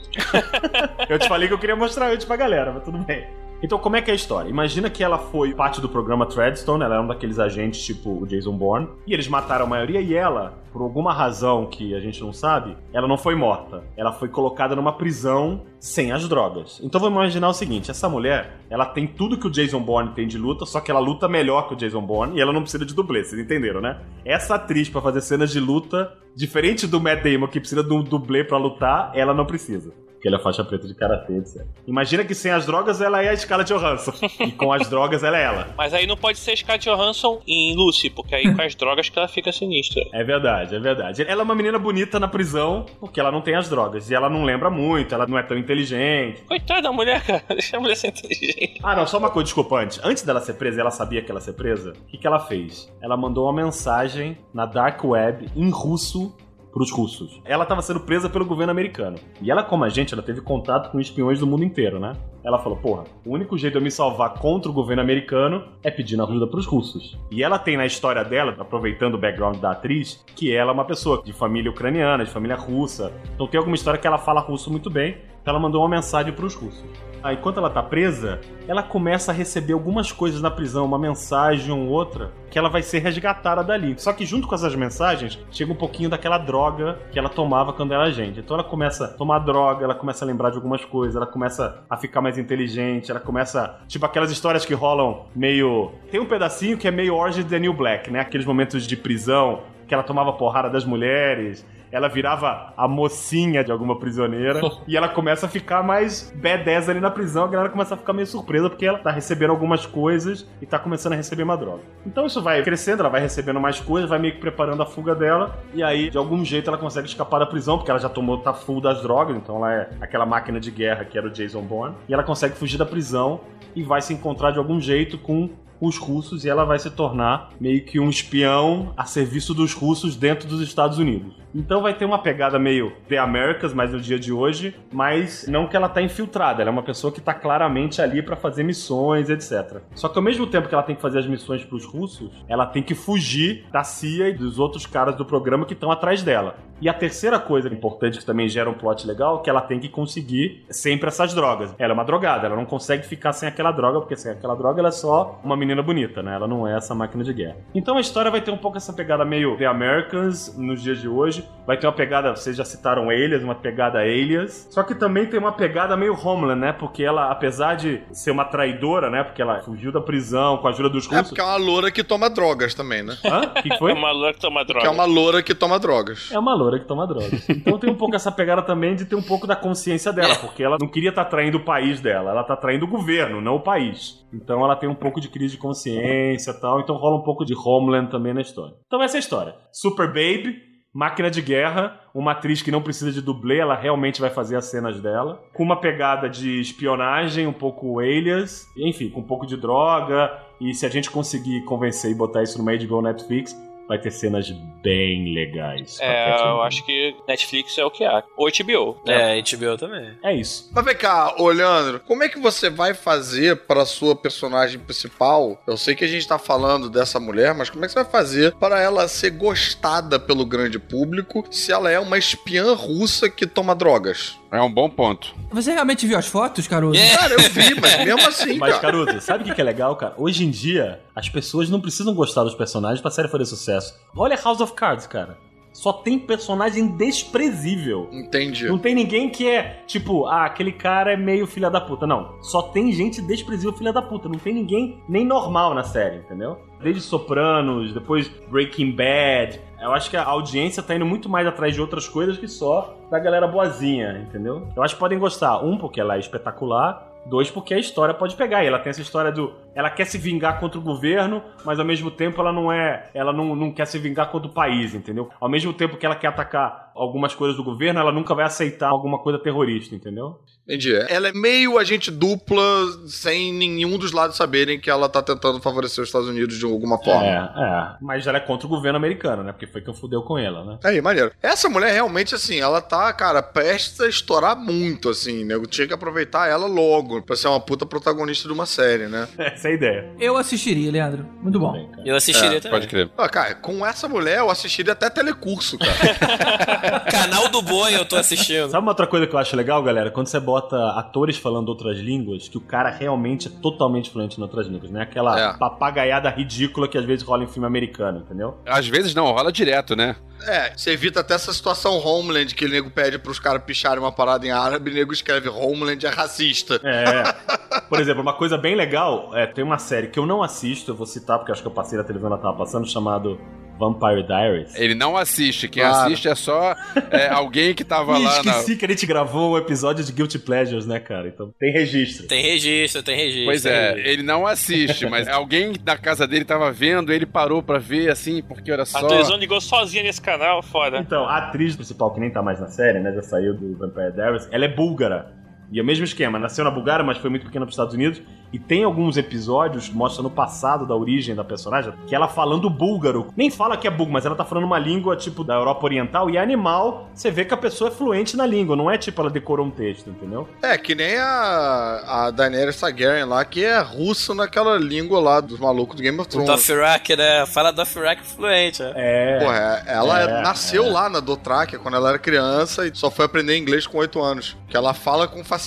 Eu te falei que eu queria mostrar antes pra galera, mas tudo bem. Então, como é que é a história? Imagina que ela foi parte do programa Treadstone, ela era um daqueles agentes tipo o Jason Bourne, e eles mataram a maioria, e ela, por alguma razão que a gente não sabe, ela não foi morta. Ela foi colocada numa prisão sem as drogas. Então vamos imaginar o seguinte: essa mulher, ela tem tudo que o Jason Bourne tem de luta, só que ela luta melhor que o Jason Bourne, e ela não precisa de dublê, vocês entenderam, né? Essa atriz, pra fazer cenas de luta, diferente do Matt Damon, que precisa de um dublê pra lutar, ela não precisa. Porque ele é faixa preta de karatê, etc. Imagina que sem as drogas ela é a Scarlett Johansson. e com as drogas ela é ela. Mas aí não pode ser Scarlett Johansson em Lucy, porque aí com as drogas que ela fica sinistra. É verdade, é verdade. Ela é uma menina bonita na prisão, porque ela não tem as drogas. E ela não lembra muito, ela não é tão inteligente. Coitada da mulher, cara. Deixa a mulher ser inteligente. Ah, não, só uma coisa, desculpa, antes. Antes dela ser presa, ela sabia que ela ia ser presa. O que, que ela fez? Ela mandou uma mensagem na Dark Web em russo pros russos. Ela estava sendo presa pelo governo americano. E ela, como a gente, ela teve contato com espiões do mundo inteiro, né? Ela falou, porra, o único jeito de eu me salvar contra o governo americano é pedindo ajuda pros russos. E ela tem na história dela, aproveitando o background da atriz, que ela é uma pessoa de família ucraniana, de família russa. Então tem alguma história que ela fala russo muito bem, ela mandou uma mensagem pros russos. Aí, enquanto ela tá presa, ela começa a receber algumas coisas na prisão, uma mensagem ou outra, que ela vai ser resgatada dali. Só que junto com essas mensagens, chega um pouquinho daquela droga que ela tomava quando era agente. Então ela começa a tomar droga, ela começa a lembrar de algumas coisas, ela começa a ficar mais inteligente, ela começa. Tipo aquelas histórias que rolam meio. Tem um pedacinho que é meio Orange the New Black, né? Aqueles momentos de prisão que ela tomava porrada das mulheres. Ela virava a mocinha de alguma prisioneira e ela começa a ficar mais B10 ali na prisão, a galera começa a ficar meio surpresa porque ela tá recebendo algumas coisas e tá começando a receber uma droga. Então isso vai crescendo, ela vai recebendo mais coisas, vai meio que preparando a fuga dela e aí de algum jeito ela consegue escapar da prisão porque ela já tomou, tá full das drogas, então ela é aquela máquina de guerra que era o Jason Bourne e ela consegue fugir da prisão e vai se encontrar de algum jeito com os russos e ela vai se tornar meio que um espião a serviço dos russos dentro dos Estados Unidos. Então vai ter uma pegada meio The Americas, mais no dia de hoje, mas não que ela tá infiltrada, ela é uma pessoa que tá claramente ali para fazer missões, etc. Só que ao mesmo tempo que ela tem que fazer as missões pros russos, ela tem que fugir da CIA e dos outros caras do programa que estão atrás dela. E a terceira coisa importante que também gera um plot legal que ela tem que conseguir sempre essas drogas. Ela é uma drogada, ela não consegue ficar sem aquela droga, porque sem aquela droga ela é só uma menina bonita, né? Ela não é essa máquina de guerra. Então a história vai ter um pouco essa pegada meio The Americans nos dias de hoje. Vai ter uma pegada, vocês já citaram Alias, uma pegada Alias. Só que também tem uma pegada meio Homeland, né? Porque ela, apesar de ser uma traidora, né? Porque ela fugiu da prisão com a ajuda dos É russos. porque é uma loura que toma drogas também, né? Hã? que foi? É uma loura que toma droga. Que é uma loura que toma drogas. É uma loura que toma drogas. Então tem um pouco essa pegada também de ter um pouco da consciência dela, porque ela não queria estar traindo o país dela, ela tá traindo o governo, não o país. Então ela tem um pouco de crise de consciência e tal, então rola um pouco de Homeland também na história. Então essa é a história. Super Babe, máquina de guerra, uma atriz que não precisa de dublê, ela realmente vai fazer as cenas dela, com uma pegada de espionagem, um pouco alias, enfim, com um pouco de droga, e se a gente conseguir convencer e botar isso numa HBO Netflix, vai ter cenas bem legais. É, eu acho que Netflix é o que há. Ou HBO. né? É, HBO também. É isso. Mas vem cá, ô Leandro, como é que você vai fazer para sua personagem principal? Eu sei que a gente tá falando dessa mulher, mas como é que você vai fazer para ela ser gostada pelo grande público se ela é uma espiã russa que toma drogas? É um bom ponto. Você realmente viu as fotos, Caruso? Cara, eu vi, mas mesmo assim, Mas, cara. Caruso, sabe o que que é legal, cara? Hoje em dia, as pessoas não precisam gostar dos personagens pra série fazer sucesso. Olha House of Cards, cara. Só tem personagem desprezível. Entendi. Não tem ninguém que é tipo, ah, aquele cara é meio filha da puta. Não. Só tem gente desprezível filha da puta. Não tem ninguém nem normal na série, entendeu? Desde Sopranos, depois Breaking Bad. Eu acho que a audiência tá indo muito mais atrás de outras coisas que só da galera boazinha, entendeu? Eu acho que podem gostar. Um, porque ela é espetacular. Dois, porque a história pode pegar. E ela tem essa história do. Ela quer se vingar contra o governo, mas ao mesmo tempo ela não é. Ela não, não quer se vingar contra o país, entendeu? Ao mesmo tempo que ela quer atacar algumas coisas do governo, ela nunca vai aceitar alguma coisa terrorista, entendeu? Entendi. Ela é meio agente dupla, sem nenhum dos lados saberem que ela tá tentando favorecer os Estados Unidos de alguma forma. É, é. Mas ela é contra o governo americano, né? Porque foi quem fudeu com ela, né? Aí, maneiro. Essa mulher realmente, assim, ela tá, cara, prestes a estourar muito, assim, né? Eu tinha que aproveitar ela logo, pra ser uma puta protagonista de uma série, né? Essa é a ideia. Eu assistiria, Leandro. Muito bom. Eu assistiria É, também. Pode crer. Ah, cara, com essa mulher eu assistiria até telecurso, cara. Canal do Boi eu tô assistindo. Sabe uma outra coisa que eu acho legal, galera? Quando você bota atores falando outras línguas, que o cara realmente é totalmente fluente em outras línguas, né? Aquela É. papagaiada ridícula que às vezes rola em filme americano, entendeu? Às vezes não, rola direto, né? é, você evita até essa situação Homeland, que o nego pede pros caras picharem uma parada em árabe, e o nego escreve Homeland é racista. É. Por exemplo, uma coisa bem legal, é, tem uma série que eu não assisto, eu vou citar porque acho que eu passei na televisão, ela tava passando, chamado Vampire Diaries. Ele não assiste. Quem Claro. assiste é só é, alguém que tava lá na. esqueci que a gente gravou o episódio de Guilty Pleasures, né, cara? Então tem registro. Tem registro, tem registro. Pois tem é, registro. ele não assiste, mas alguém da casa dele tava vendo, ele parou pra ver assim, porque olha A só. televisão ligou sozinha nesse canal, foda. Então, a atriz principal, que nem tá mais na série, né? Já saiu do Vampire Diaries, ela é búlgara. E é o mesmo esquema, nasceu na Bulgária, mas foi muito pequena pros Estados Unidos. E tem alguns episódios mostrando o passado da origem da personagem, que ela falando búlgaro. Nem fala que é búlgaro, mas ela tá falando uma língua tipo da Europa Oriental. E é animal, você vê que a pessoa é fluente na língua, não é tipo ela decorou um texto, entendeu? É, que nem a, a Daenerys Targaryen lá, que é russa naquela língua lá dos malucos do Game of Thrones. Dothraki, né? Fala Dothraki fluente, né? É. Porra, é- ela É, nasceu é. lá na Dothraki quando ela era criança e só foi aprender inglês com 8 anos. Que ela fala com facilidade,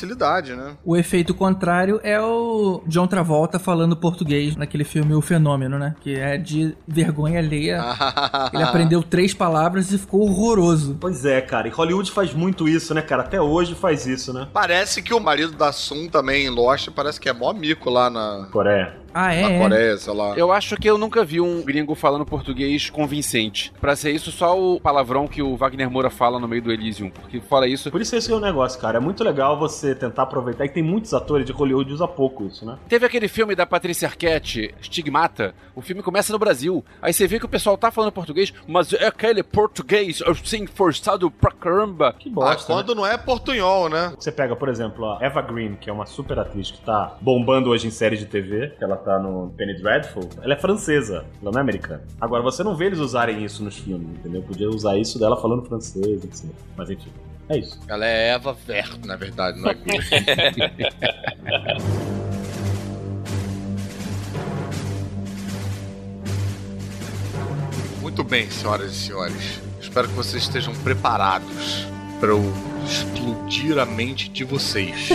né? O efeito contrário é o John Travolta falando português naquele filme O Fenômeno, né? Que é de vergonha alheia. Ele aprendeu três palavras e ficou horroroso. Pois é, cara. E Hollywood faz muito isso, né, cara? Até hoje faz isso, né? Parece que o marido da Sun também em Lost parece que é mó mico lá na. Coreia. Ah, é? Na é. Coreia, sei lá. Eu acho que eu nunca vi um gringo falando português convincente. Pra ser isso, só o palavrão que o Wagner Moura fala no meio do Elysium. Porque fora isso. Por isso esse é o negócio, cara. É muito legal você tentar aproveitar. E tem muitos atores de Hollywood usa pouco isso, né? Teve aquele filme da Patrícia Arquette, Stigmata. O filme começa no Brasil. Aí você vê que o pessoal tá falando português, mas é aquele português assim forçado pra caramba. Que Ah, bosta. né? quando não é portunhol, né? Você pega, por exemplo, a Eva Green, que é uma super atriz que tá bombando hoje em séries de TV, ela tá no Penny Dreadful. Ela é francesa, ela não é americana. Agora, você não vê eles usarem isso nos filmes, entendeu? Podia usar isso dela falando francês, etc. Mas enfim, é isso. Ela é Eva Verto, na verdade, não é. Muito bem, senhoras e senhores. Espero que vocês estejam preparados para eu explodir a mente de vocês.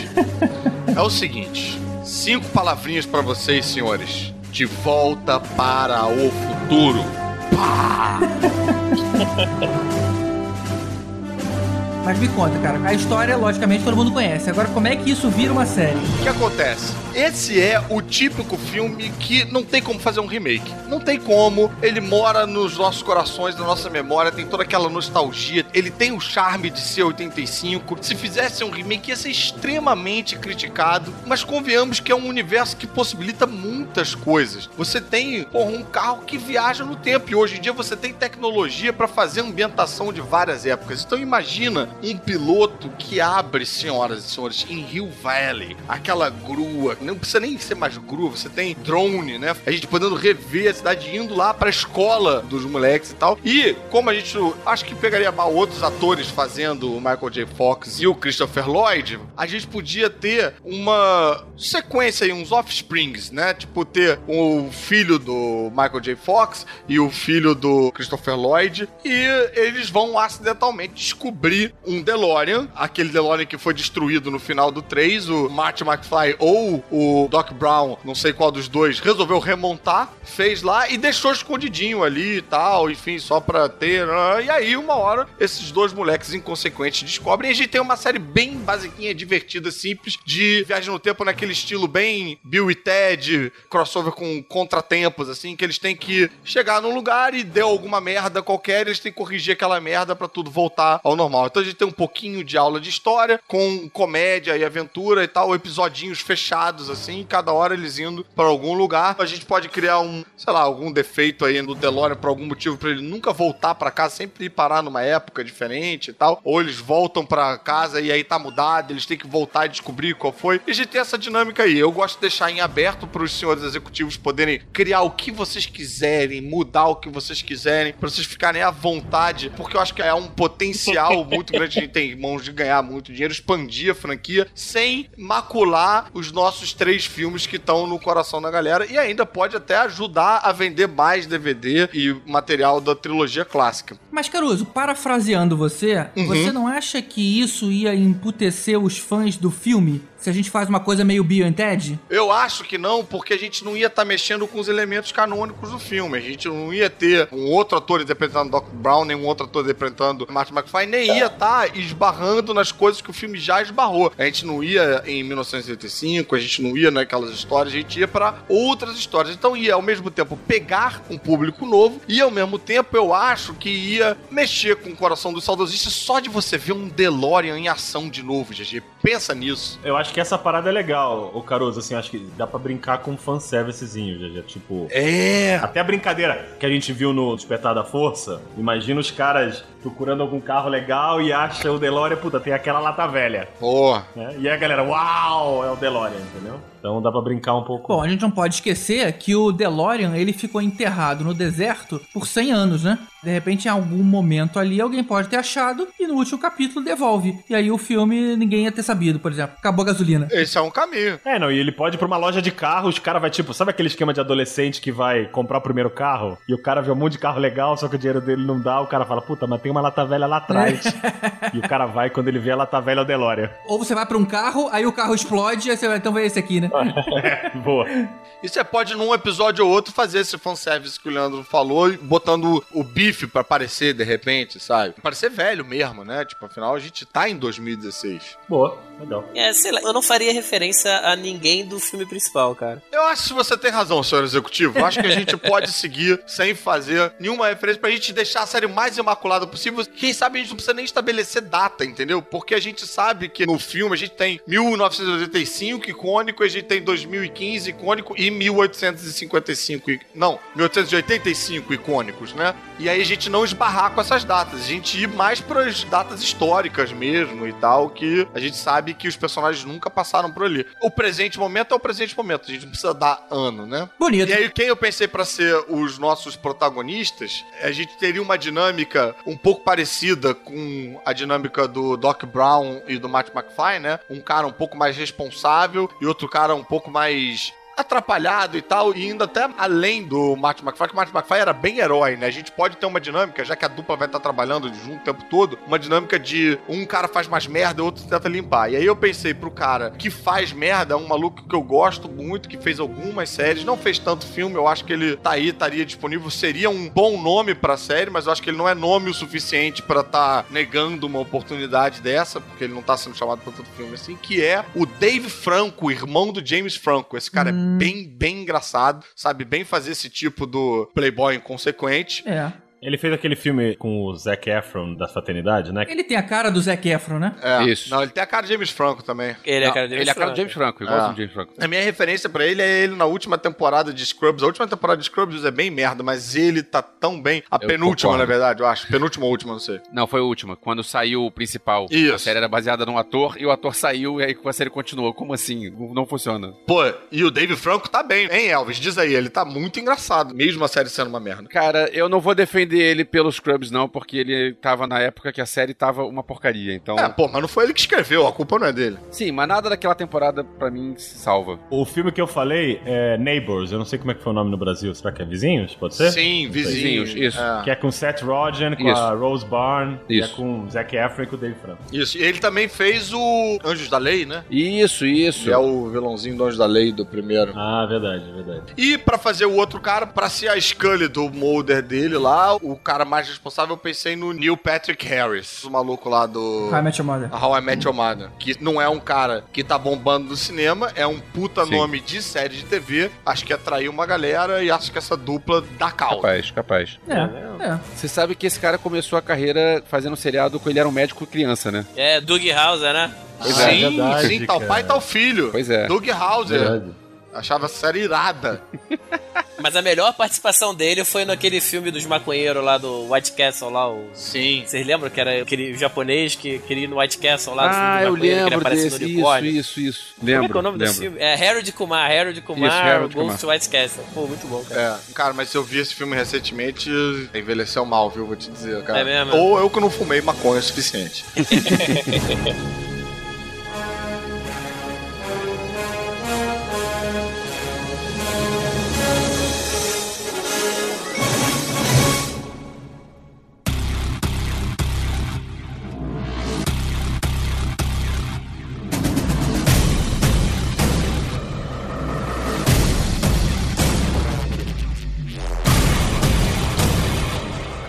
é o seguinte: cinco palavrinhas para vocês, senhores. De volta para o futuro. Pá! Mas me conta, cara. A história, logicamente, todo mundo conhece. Agora, como é que isso vira uma série? O que acontece? Esse é o típico filme que não tem como fazer um remake. Não tem como. Ele mora nos nossos corações, na nossa memória, tem toda aquela nostalgia. Ele tem o charme de ser 85. Se fizesse um remake, ia ser extremamente criticado. Mas convenhamos que é um universo que possibilita muitas coisas. Você tem, porra, um carro que viaja no tempo. E hoje em dia você tem tecnologia para fazer ambientação de várias épocas. Então imagina um piloto que abre, senhoras e senhores, em Hill Valley, aquela grua. Não precisa nem ser mais grua, você tem drone, né? A gente podendo rever a cidade indo lá pra escola dos moleques e tal. E como a gente acho que pegaria mal outros atores fazendo o Michael J. Fox e o Christopher Lloyd, a gente podia ter uma sequência aí, uns offsprings, né? Tipo, ter o filho do Michael J. Fox e o filho do Christopher Lloyd. E eles vão acidentalmente descobrir um DeLorean, aquele DeLorean que foi destruído no final do 3, o Marty McFly ou o Doc Brown, não sei qual dos dois, resolveu remontar, fez lá e deixou escondidinho ali e tal, enfim, só pra ter. ah, E aí, uma hora, esses dois moleques inconsequentes descobrem. E a gente tem uma série bem basiquinha, divertida, simples, de viagem no tempo naquele estilo bem Bill e Ted, crossover com contratempos, assim, que eles têm que chegar num lugar e deu alguma merda qualquer, eles têm que corrigir aquela merda pra tudo voltar ao normal. Então gente tem um pouquinho de aula de história, com comédia e aventura e tal, episodinhos fechados, assim, cada hora eles indo pra algum lugar. A gente pode criar um, sei lá, algum defeito aí no DeLorean por algum motivo pra ele nunca voltar pra casa, sempre ir parar numa época diferente e tal. Ou eles voltam pra casa e aí tá mudado, eles têm que voltar e descobrir qual foi. E a gente tem essa dinâmica aí. Eu gosto de deixar em aberto pros senhores executivos poderem criar o que vocês quiserem, mudar o que vocês quiserem, pra vocês ficarem à vontade, porque eu acho que é um potencial muito grande. A gente tem mãos de ganhar muito dinheiro, expandir a franquia, sem macular os nossos três filmes que estão no coração da galera e ainda pode até ajudar a vender mais DVD e material da trilogia clássica. Mas, Caruso, parafraseando você, Uhum. você não acha que isso ia emputecer os fãs do filme se a gente faz uma coisa meio Bill and Ted? Eu acho que não, porque a gente não ia estar mexendo com os elementos canônicos do filme. A gente não ia ter um outro ator interpretando Doc Brown, nem um outro ator interpretando Martin McFly, nem ia estar esbarrando nas coisas que o filme já esbarrou. A gente não ia em 1985, a gente não ia naquelas histórias, a gente ia para outras histórias. Então ia ao mesmo tempo pegar um público novo e ao mesmo tempo eu acho que ia mexer com o coração dos saudosistas só de você ver um DeLorean em ação de novo, GG. Pensa nisso. Eu acho que essa parada é legal, o Caruso, assim, acho que dá pra brincar com um fanservicezinho, já, tipo... É. Até a brincadeira que a gente viu no Despertar da Força, imagina os caras procurando algum carro legal e acha o DeLorean, puta, tem aquela lata velha. Boa. Né? E aí a galera, uau, é o DeLorean, entendeu? Então dá pra brincar um pouco. Bom, a gente não pode esquecer que o DeLorean, ele ficou enterrado no deserto por 100 anos, né? De repente, em algum momento ali, alguém pode ter achado e no último capítulo devolve. E aí o filme ninguém ia ter sabido, por exemplo. Acabou a gasolina. Esse é um caminho. É, não, e ele pode ir pra uma loja de carro, os caras vai tipo, sabe aquele esquema de adolescente que vai comprar o primeiro carro? E o cara vê um monte de carro legal, só que o dinheiro dele não dá, o cara fala, puta, mas tem uma lata velha lá atrás. e o cara vai, quando ele vê a lata velha, é o DeLorean. Ou você vai pra um carro, aí o carro explode, aí você vai, então vai esse aqui, né? Boa. E você pode, num episódio ou outro, fazer esse fanservice que o Leandro falou, botando o bife pra aparecer de repente, sabe? Parecer velho mesmo, né? Tipo, afinal, a gente tá em 2016. Boa. Legal. É, sei lá, eu não faria referência a ninguém do filme principal, cara. Eu acho que você tem razão, senhor executivo. Eu acho que a gente pode seguir sem fazer nenhuma referência pra gente deixar a série o mais imaculada possível. Quem sabe a gente não precisa nem estabelecer data, entendeu? Porque a gente sabe que no filme a gente tem 1985 icônico, a gente tem 2015 icônico e 1855. i- Não, 1885 icônicos, né? E aí a gente não esbarrar com essas datas. A gente ir mais pras datas históricas mesmo e tal, que a gente sabe que os personagens nunca passaram por ali. O presente momento é o presente momento. A gente não precisa dar ano, né? Bonito. E aí, quem eu pensei pra ser os nossos protagonistas, a gente teria uma dinâmica um pouco parecida com a dinâmica do Doc Brown e do Matt McFly, né? Um cara um pouco mais responsável e outro cara um pouco mais atrapalhado e tal, e indo até além do Martin McFly, que o Martin McFly era bem herói, né? A gente pode ter uma dinâmica, já que a dupla vai estar trabalhando junto o tempo todo, uma dinâmica de um cara faz mais merda e outro tenta limpar. E aí eu pensei pro cara que faz merda, um maluco que eu gosto muito, que fez algumas séries, não fez tanto filme, eu acho que ele tá aí, estaria disponível, seria um bom nome pra série, mas eu acho que ele não é nome o suficiente pra tá negando uma oportunidade dessa, porque ele não tá sendo chamado pra tanto filme assim, que é o Dave Franco, irmão do James Franco. Esse cara é bem, bem engraçado, sabe bem fazer esse tipo do playboy inconsequente. É. Ele fez aquele filme com o Zac Efron da Fraternidade, né? Ele tem a cara do Zac Efron, né? É. Isso. Não, ele tem a cara de James Franco também. Ele é a cara dele. ele é a cara do James Franco, igual É. do James Franco. A minha referência pra ele é ele na última temporada de Scrubs. A última temporada de Scrubs é bem merda, mas ele tá tão bem. A Eu penúltima, concordo. na verdade, eu acho. Penúltima ou última, não sei. Não, foi a última. Quando saiu o principal. Isso. A série era baseada num ator e o ator saiu e aí a série continuou. Como assim? Não não funciona. Pô, e o Dave Franco tá bem, hein, Elvis? Diz aí, ele tá muito engraçado, mesmo a série sendo uma merda. Cara, eu não vou defender ele pelos Scrubs, não, porque ele tava na época que a série tava uma porcaria. Então. É, pô, mas não foi ele que escreveu, a culpa não é dele. Sim, mas nada daquela temporada, pra mim, se salva. O filme que eu falei é Neighbors, eu não sei como é que foi o nome no Brasil. Será que é Vizinhos? Pode ser? Sim, Vizinhos, isso. É. Que é com Seth Rogen, com Isso. a Rose Byrne, e é Isso. com o Zac Efron e com o Dave Franco. Isso, e ele também fez o Anjos da Lei, né? Isso, isso. Que é o vilãozinho do Anjos da Lei do primeiro. Ah, verdade, verdade. E pra fazer o outro cara, pra ser a Scully do molder dele lá, o cara mais responsável, eu pensei no Neil Patrick Harris, o maluco lá do... How I Met Your Mother. How I Met Your Mother. Que não é um cara que tá bombando no cinema, é um puta Sim. nome de série de TV. Acho que atraiu uma galera e acho que essa dupla dá causa. Capaz, capaz. É, é. Você sabe que esse cara começou a carreira fazendo um seriado com ele era um médico criança, né? É, Doug Hauser, né? Pois Ah, é. sim, verdade, sim, tal cara. pai, tal filho. Pois é. Doug Hauser. Verdade. Achava a série irada. Mas a melhor participação dele foi naquele filme dos maconheiros lá do White Castle lá, o... Sim. Vocês lembram que era aquele japonês que queria ir no White Castle lá do filme Ah, do eu que lembro aparece desse. no Isso, isso, isso. Como é Lembro. que é o nome lembro. desse filme? É Harold Kumar, Harold Kumar, Isso, Harold Ghost White Castle. Pô, muito bom, cara. É, cara, mas eu vi esse filme recentemente envelheceu mal, viu? Vou te dizer, cara. É mesmo? Ou eu que não fumei maconha o suficiente.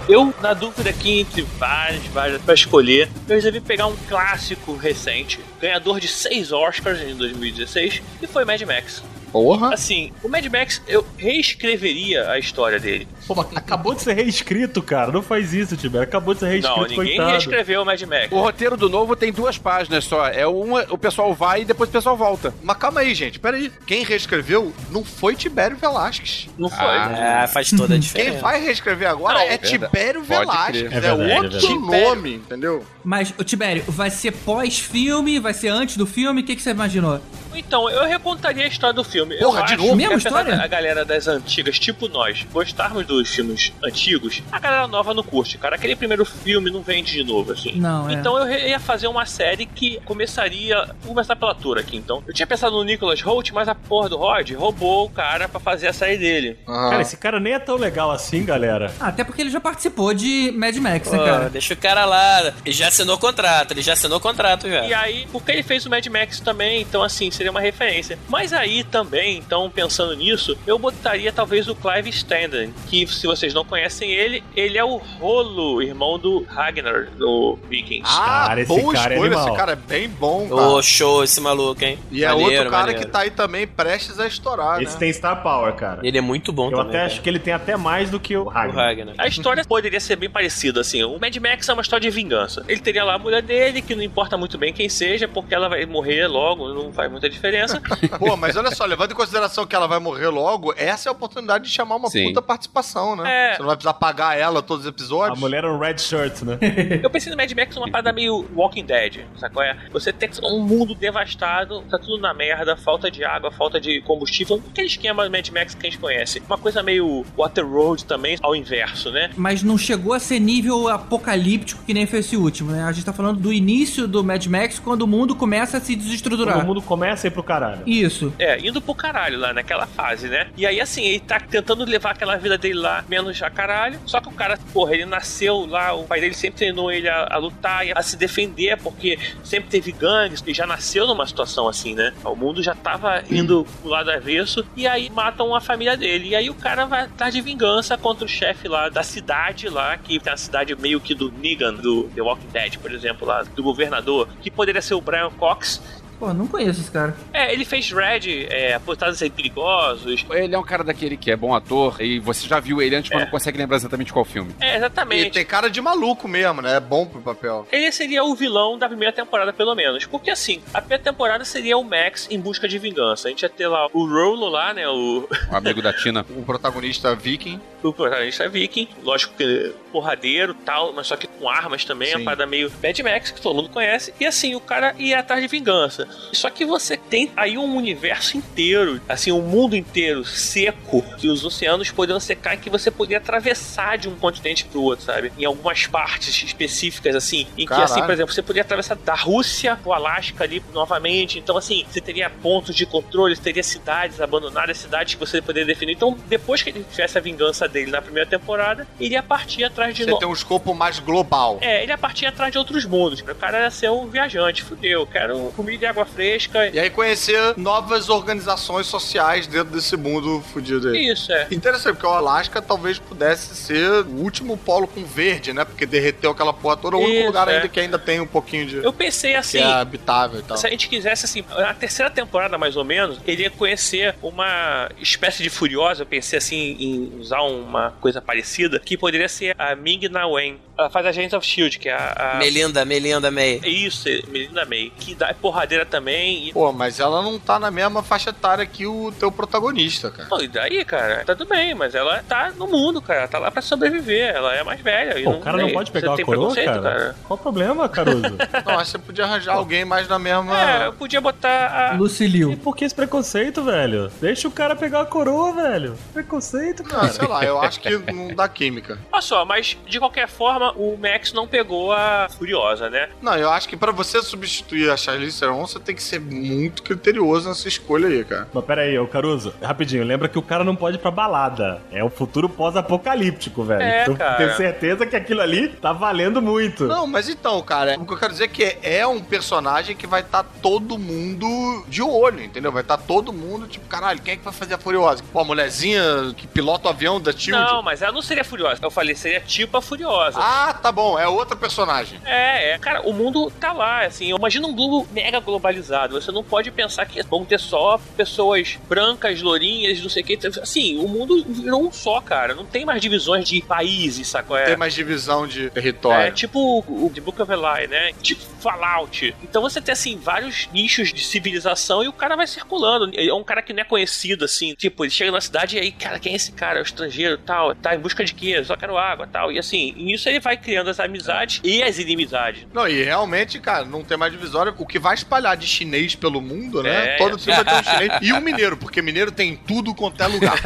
Eu, na dúvida aqui entre várias, várias pra escolher, eu resolvi pegar um clássico recente, ganhador de seis Oscars em 2016, e foi Mad Max. Porra. Assim, o Mad Max, eu reescreveria a história dele. Pô, mas acabou de ser reescrito, cara. Não faz isso, Tibério. Acabou de ser reescrito, Não, ninguém coitado. reescreveu o Mad Max. O roteiro do novo tem duas páginas só. É uma, o pessoal vai e depois o pessoal volta. Mas calma aí, gente. Pera aí. Quem reescreveu não foi Tibério Velasquez. Não foi. Ah. É, faz toda a Quem diferença. vai reescrever agora Não, é verdade. Tibério Velasquez. É, É verdade, é outro verdade. nome, entendeu? Mas, o Tibério, vai ser pós-filme? Vai ser antes do filme? O que, que você imaginou? Então, eu recontaria a história do filme. Porra, eu de acho novo? Mesma história? da- A galera das antigas, tipo nós, gostarmos dos filmes antigos, a galera nova não curte, cara. Aquele primeiro filme não vende de novo, assim. Não, é. Então eu ia fazer uma série que começaria. Vou começar pela tour aqui, então. Eu tinha pensado no Nicholas Holt, mas a porra do Rod roubou o cara pra fazer a série dele. Cara, esse cara nem é tão legal assim, galera. Ah, até porque ele já participou de Mad Max, né, cara? deixa o cara lá. Já assinou contrato, ele já assinou contrato já. E aí, porque ele fez o Mad Max também, então assim, seria uma referência. Mas aí também, então, pensando nisso, eu botaria talvez o Clive Standen, que se vocês não conhecem ele, ele é o Rolo, irmão do Ragnar, do Vikings. Ah, Cara, esse boa cara é escolha, animal. esse cara é bem bom, cara. Ô, show esse maluco, hein? e é Maneiro, outro cara maneiro. que tá aí também prestes a estourar, Esse né? tem Star Power, cara. Ele é muito bom Eu também. até cara. acho que ele tem até mais do que o O Ragnar. Ragnar. A história poderia ser bem parecida, assim. O Mad Max é uma história de vingança. Ele teria lá a mulher dele, que não importa muito bem quem seja, porque ela vai morrer logo, não faz muita diferença. Pô, mas olha só, levando em consideração que ela vai morrer logo, essa é a oportunidade de chamar uma Sim. puta participação, né? É. Você não vai precisar pagar ela todos os A episódios. mulher é um red shirt, né? Eu pensei no Mad Max uma parada meio Walking Dead, sabe qual é? Você tem um mundo devastado, tá tudo na merda, falta de água, falta de combustível, aquele esquema do Mad Max que a gente conhece. Uma coisa meio Waterworld também, ao inverso, né? Mas não chegou a ser nível apocalíptico que nem foi esse último, né? A gente tá falando do início do Mad Max, quando o mundo começa a se desestruturar. Todo mundo começa a ir pro caralho. Isso. É, indo pro caralho lá naquela fase, né? E aí, assim, ele tá tentando levar aquela vida dele lá menos a caralho. Só que o cara, porra, ele nasceu lá, o pai dele sempre treinou ele a, a lutar e a se defender, porque sempre teve gangues, e já nasceu numa situação assim, né? O mundo já tava indo pro lado avesso, e aí matam a família dele. E aí o cara vai atrás de vingança contra o chefe lá da cidade lá, que tem a cidade meio que do Negan, do The Walking Dead, por exemplo, lá, do governador, que poderia ser o Brian Cox. Pô, não conheço esse cara. É, ele fez Red, é, Apostados Perigosos, Ele é um cara daquele que é bom ator e você já viu ele antes, mas não consegue lembrar exatamente qual filme. É, exatamente. tem cara de maluco mesmo, né? É bom pro papel. Ele seria o vilão da primeira temporada, pelo menos. Porque assim, a primeira temporada seria o Max em busca de vingança. A gente ia ter lá o Rolo lá, né? O, O amigo da Tina. O protagonista viking. o protagonista viking. Lógico que porradeiro tal, mas só que com armas também. Sim. Uma parada meio Mad Max, que todo mundo conhece. E assim, o cara ia atrás de vingança. Só que você tem aí um universo inteiro, assim, um mundo inteiro seco, que os oceanos poderiam secar e que você poderia atravessar de um continente pro outro, sabe? Em algumas partes específicas, assim, em que, assim, Caralho. por exemplo, você poderia atravessar da Rússia pro Alasca ali novamente. Então, assim, você teria pontos de controle, você teria cidades abandonadas, cidades que você poderia definir. Então, depois que ele tivesse a vingança dele na primeira temporada, ele ia partir atrás de Você no- tem um escopo mais global. É, ele ia partir atrás de outros mundos. O cara ia ser um viajante, fudeu. Quero comida e água fresca. E aí conhecer novas organizações sociais dentro desse mundo fudido aí. Isso, é. Interessante, porque o Alasca talvez pudesse ser o último polo com verde, né? Porque derreteu aquela porra toda. O único lugar é. ainda que ainda tem um pouquinho de. Eu pensei que assim. é habitável e tal. Se a gente quisesse, assim, na terceira temporada, mais ou menos, ele ia conhecer uma espécie de furiosa. Eu pensei, assim, em usar uma coisa parecida, que poderia ser a Ming Na Wen. Ela faz Agents of S.H.I.E.L.D., que é a... a... Melinda, Melinda May. Isso, Melinda May. Que dá é porradeira também. E... Pô, mas ela não tá na mesma faixa etária que o teu protagonista, cara. Pô, e daí, cara? Tá tudo bem, mas ela tá no mundo, cara. Ela tá lá pra sobreviver. Ela é mais velha. e Pô, o cara não pode você pegar a tem coroa, preconceito, cara? Qual o problema, Caruso? Não, acho que você podia arranjar alguém mais na mesma. É, eu podia botar a... e Lucilio. por que esse preconceito, velho? Deixa o cara pegar a coroa, velho. Preconceito, Não, cara. sei lá, eu acho que não dá química. Olha só, mas de qualquer forma, o Max não pegou a Furiosa, né? Não, eu acho que pra você substituir a Charlize Theron, você tem que ser muito criterioso nessa escolha aí, cara. Mas pera aí, ô Caruso, rapidinho, lembra que o cara não pode ir pra balada. É o futuro pós-apocalíptico, velho. É, então cara. tenho certeza que aquilo ali tá valendo muito. Não, mas então, cara, o que eu quero dizer é que é um personagem que vai estar todo mundo de olho, entendeu? Vai estar todo mundo, tipo, caralho, quem é que vai fazer a Furiosa? Pô, a mulherzinha que pilota o avião da Shield? Não, mas ela não seria Furiosa. Eu falei, seria tipo a Furiosa. Ah, tá bom, é outra personagem. É, é. Cara, o mundo tá lá, assim. Imagina um mundo mega globalizado. Você não pode pensar que vão ter só pessoas brancas, lourinhas, não sei o que. Assim, o mundo virou um só, cara. Não tem mais divisões de países, sacou? É, Tem mais divisão de território. É tipo o The Book of Eli, né? Tipo Fallout. Então você tem, assim, vários nichos de civilização e o cara vai circulando. É um cara que não é conhecido, assim. Tipo, ele chega na cidade e aí, cara, quem é esse cara? É o estrangeiro tal. Tá em busca de quê? Só quero água tal. E assim, nisso ele vai criando as amizades e as inimizades. Não, e realmente, cara, não tem mais divisória. O que vai espalhar de chinês pelo mundo, né? É. Todo filme vai ter um chinês. E um mineiro, porque mineiro tem em tudo quanto é lugar.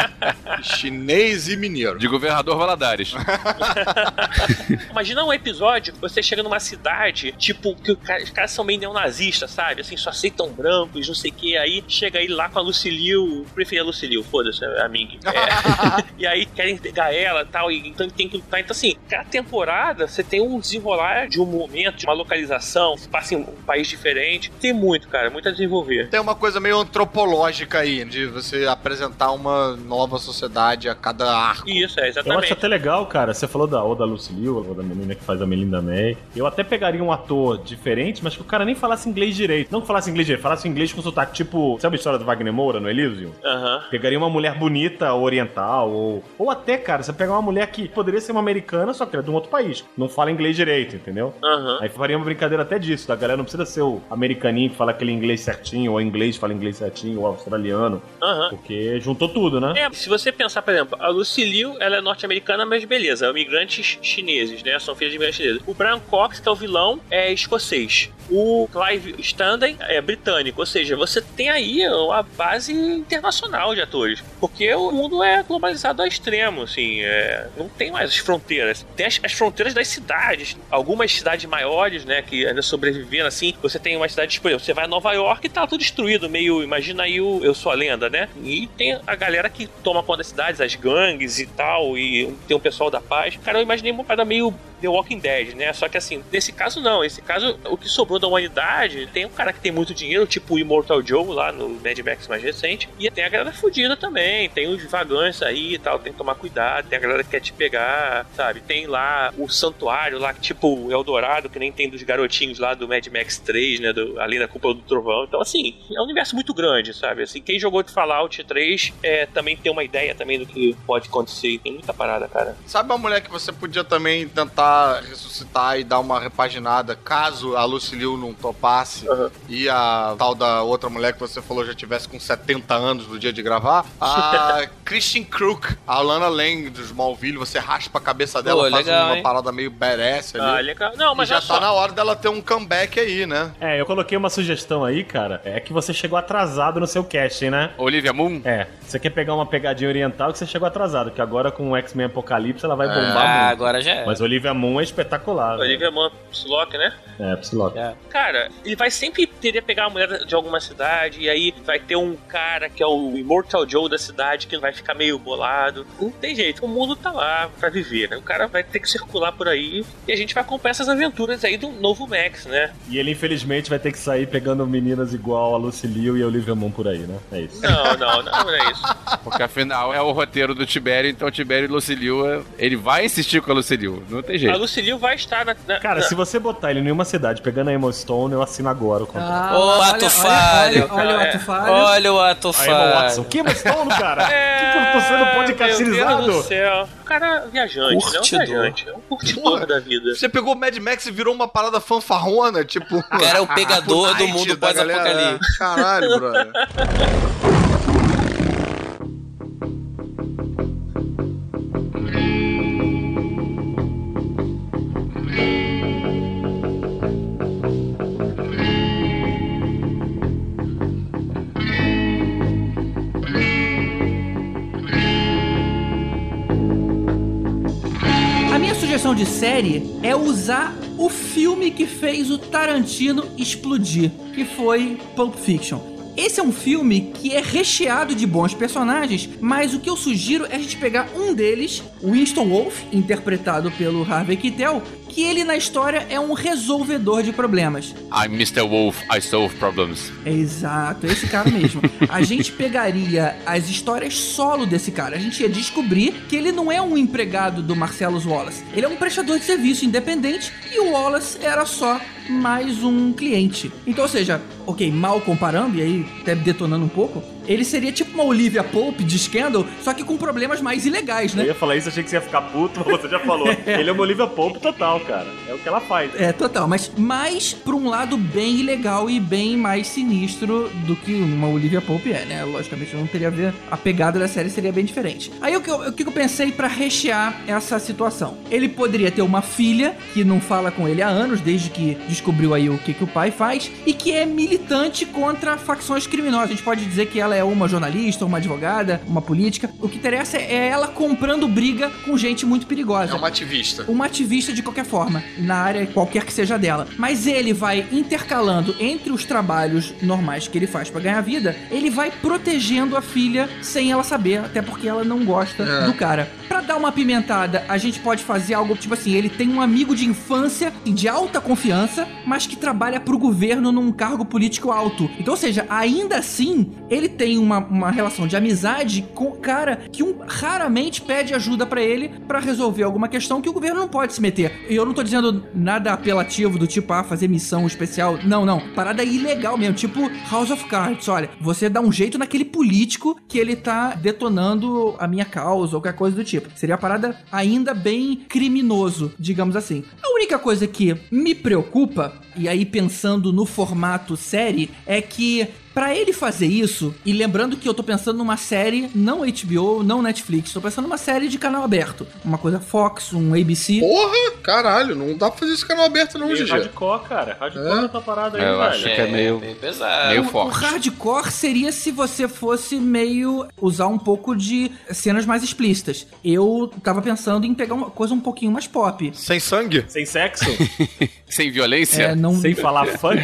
chinês e mineiro. De governador Valadares. Imagina um episódio, você chega numa cidade, tipo, que cara- os caras são meio neonazistas, sabe? Assim, só aceitam brancos, não sei o que. Aí chega ele lá com a Lucilio, preferia a Lucilio, foda-se, a Ming. É. e aí querem pegar ela e tal, e então ele tem que lutar. Então, assim, cada temporada você tem um desenrolar de um momento, de uma localização, se passa em um país diferente. Tem muito, cara, muito a desenvolver. Tem uma coisa meio antropológica aí, de você apresentar uma nova sociedade a cada arco. Isso, é, Eu exatamente. acho até legal, cara. Você falou da, ou da Lucy Liu, ou da menina que faz a Melinda May. Eu até pegaria um ator diferente, mas que o cara nem falasse inglês direito. Não que falasse inglês direito, falasse inglês com sotaque. Tipo, sabe a história do Wagner Moura no Elysium? Aham. Pegaria uma mulher bonita, oriental, ou, ou até, cara, você pegar uma mulher que poderia ser uma americana, só que ela é de um outro país. Não fala inglês direito, entendeu? Aham. Aí faria uma brincadeira até disso. Da galera não precisa ser o americaninho que fala aquele inglês certinho, ou inglês fala inglês certinho, ou australiano. Aham. Porque juntou tudo, né? É, se você pensar, por exemplo, a Lucy Liu, ela é norte-americana, mas beleza, é imigrantes chineses, né? São filhos de imigrantes chineses. O Brian Cox, que é o vilão, é escocês. O Clive Standen é britânico, ou seja, você tem aí uma base internacional de atores. Porque o mundo é globalizado ao extremo, assim, é, não tem mais as fronteiras. Tem as, as fronteiras das cidades. Algumas cidades maiores, né, que ainda sobrevivendo, assim, você tem uma cidade, por exemplo, você vai a Nova York e tá tudo destruído, meio, imagina aí o Eu Sou a Lenda, né? E tem a galera que toma conta das cidades, as gangues e tal, e tem o pessoal da paz. Cara, eu imaginei uma parada meio The Walking Dead, né? Só que assim, nesse caso não. Nesse caso, o que sobrou da humanidade tem um cara que tem muito dinheiro, tipo o Immortal Joe lá no Mad Max mais recente. E tem a galera fudida também. Tem os vagões aí e tal, tem que tomar cuidado. Tem a galera que quer te pegar, sabe? Tem lá o santuário lá, tipo Eldorado, que nem tem dos garotinhos lá do Mad Max 3, né? Do, ali na Cúpula do Trovão. Então, assim, é um universo muito grande, sabe? Assim, quem jogou de Fallout 3 é, também tem uma ideia também do que pode acontecer. Tem muita parada, cara. Sabe uma mulher que você podia também tentar ressuscitar e dar uma repaginada, caso a Lucy Liu não topasse e a tal da outra mulher que você falou já tivesse com 70 anos no dia de gravar? A Christian Crook, a Lana Lang do Smallville, você raspa a cabeça dela, Pô, faz legal, uma hein? parada meio badass ali. Ah, legal. Não, mas e já tá só. na hora dela ter um comeback aí, né? É, eu coloquei uma sugestão aí, cara. É que você chegou atrasado no seu casting, né? Olivia Moon? É, você quer pegar uma pegadinha oriental que você chegou atrasado, que agora com o X-Men Apocalipse ela vai bombar Ah, muito. agora já é. Mas Olivia Moon é espetacular. Olivia Munn, Psylocke, né? É, Psylocke. É. Cara, ele vai sempre querer pegar uma mulher de alguma cidade e aí vai ter um cara que é o Immortal Joe da cidade que vai ficar meio bolado. Não tem jeito, o mundo tá lá pra viver, né? O cara vai ter que circular por aí e a gente vai acompanhar essas aventuras aí do novo Max, né? E ele infelizmente vai ter que sair pegando meninas igual a Lucy Liu e a Olivia Moon por aí, né? É isso. Não, não, não, não é isso. Porque afinal é o roteiro do Tibério, então o Tibério e Lucilio, é- ele vai insistir com a Lucilio. Não tem A jeito. Lucille vai estar na. na- Cara, na- se você botar ele em uma cidade pegando a Emma Stone, eu assino agora o contrato. Ah, Ô, olha- ato olha- falho. Olha, olha o É. ato falho. Olha o ato A Emma Watson. falho. Que Emma Stone, cara? É, que que eu tô sendo Meu Deus podcastilizado? do céu. O cara é viajante, Curtidor. Viajante. É um curtidor da vida. Você pegou o Mad Max e virou uma parada fanfarrona, tipo. O cara é o pegador do mundo pós-apocalipse. Caralho, brother. de série é usar o filme que fez o Tarantino explodir, que foi Pulp Fiction. Esse é um filme que é recheado de bons personagens, mas o que eu sugiro é a gente pegar um deles, Winston Wolfe, interpretado pelo Harvey Keitel, que ele na história é um resolvedor de problemas. I'm Mr. Wolf, I solve problems. É Exato, esse cara mesmo. A gente pegaria as histórias solo desse cara. A gente ia descobrir que ele não é um empregado do Marcellus Wallace. Ele é um prestador de serviço independente e o Wallace era só mais um cliente. Então, ou seja, ok, mal comparando, e aí até detonando um pouco, ele seria tipo uma Olivia Pope de Scandal, só que com problemas mais ilegais, Eu né? ia falar isso, achei que você ia ficar puto, mas você já falou. Ele é uma Olivia Pope total, cara. É o que ela faz. É, total, mas mais pra um lado bem ilegal e bem mais sinistro do que uma Olivia Pope é, né? Logicamente não teria a ver, a pegada da série seria bem diferente. Aí o que eu, o que eu pensei pra rechear essa situação? Ele poderia ter uma filha que não fala com ele há anos, desde que descobriu aí o que, que o pai faz, e que é militante contra facções criminosas. A gente pode dizer que ela é uma jornalista, uma advogada, uma política. O que interessa é ela comprando briga com gente muito perigosa É uma ativista. uma ativista de qualquer forma, na área qualquer que seja dela. Mas ele vai intercalando entre os trabalhos normais que ele faz pra ganhar vida, ele vai protegendo a filha sem ela saber, até porque ela não gosta É. do cara. Pra pra dar uma pimentada, a gente pode fazer algo tipo assim: ele tem um amigo de infância de alta confiança, mas que trabalha pro governo num cargo político alto. Então, ou seja, ainda assim, ele tem uma, uma relação de amizade com o cara que um, raramente pede ajuda pra ele pra resolver alguma questão que o governo não pode se meter. E eu não tô dizendo nada apelativo do tipo, ah, fazer missão especial. Não, não. Parada ilegal mesmo, tipo House of Cards. Olha, você dá um jeito naquele político que ele tá detonando a minha causa ou qualquer coisa do tipo. Seria a parada ainda bem criminoso, digamos assim. A única coisa que me preocupa, e aí pensando no formato série, é que Pra ele fazer isso, e lembrando que eu tô pensando numa série, não HBO, não Netflix, tô pensando numa série de canal aberto. Uma coisa Fox, um ABC. Porra, caralho, não dá pra fazer esse canal aberto não, GG. hardcore, cara. Hardcore É? é tua parada aí, É, eu velho. acho que é meio, bem pesado. meio O- O forte. hardcore seria se você fosse meio usar um pouco de cenas mais explícitas. Eu tava pensando em pegar uma coisa um pouquinho mais pop. Sem sangue? Sem sexo? Sem violência? É, não... Sem falar funk?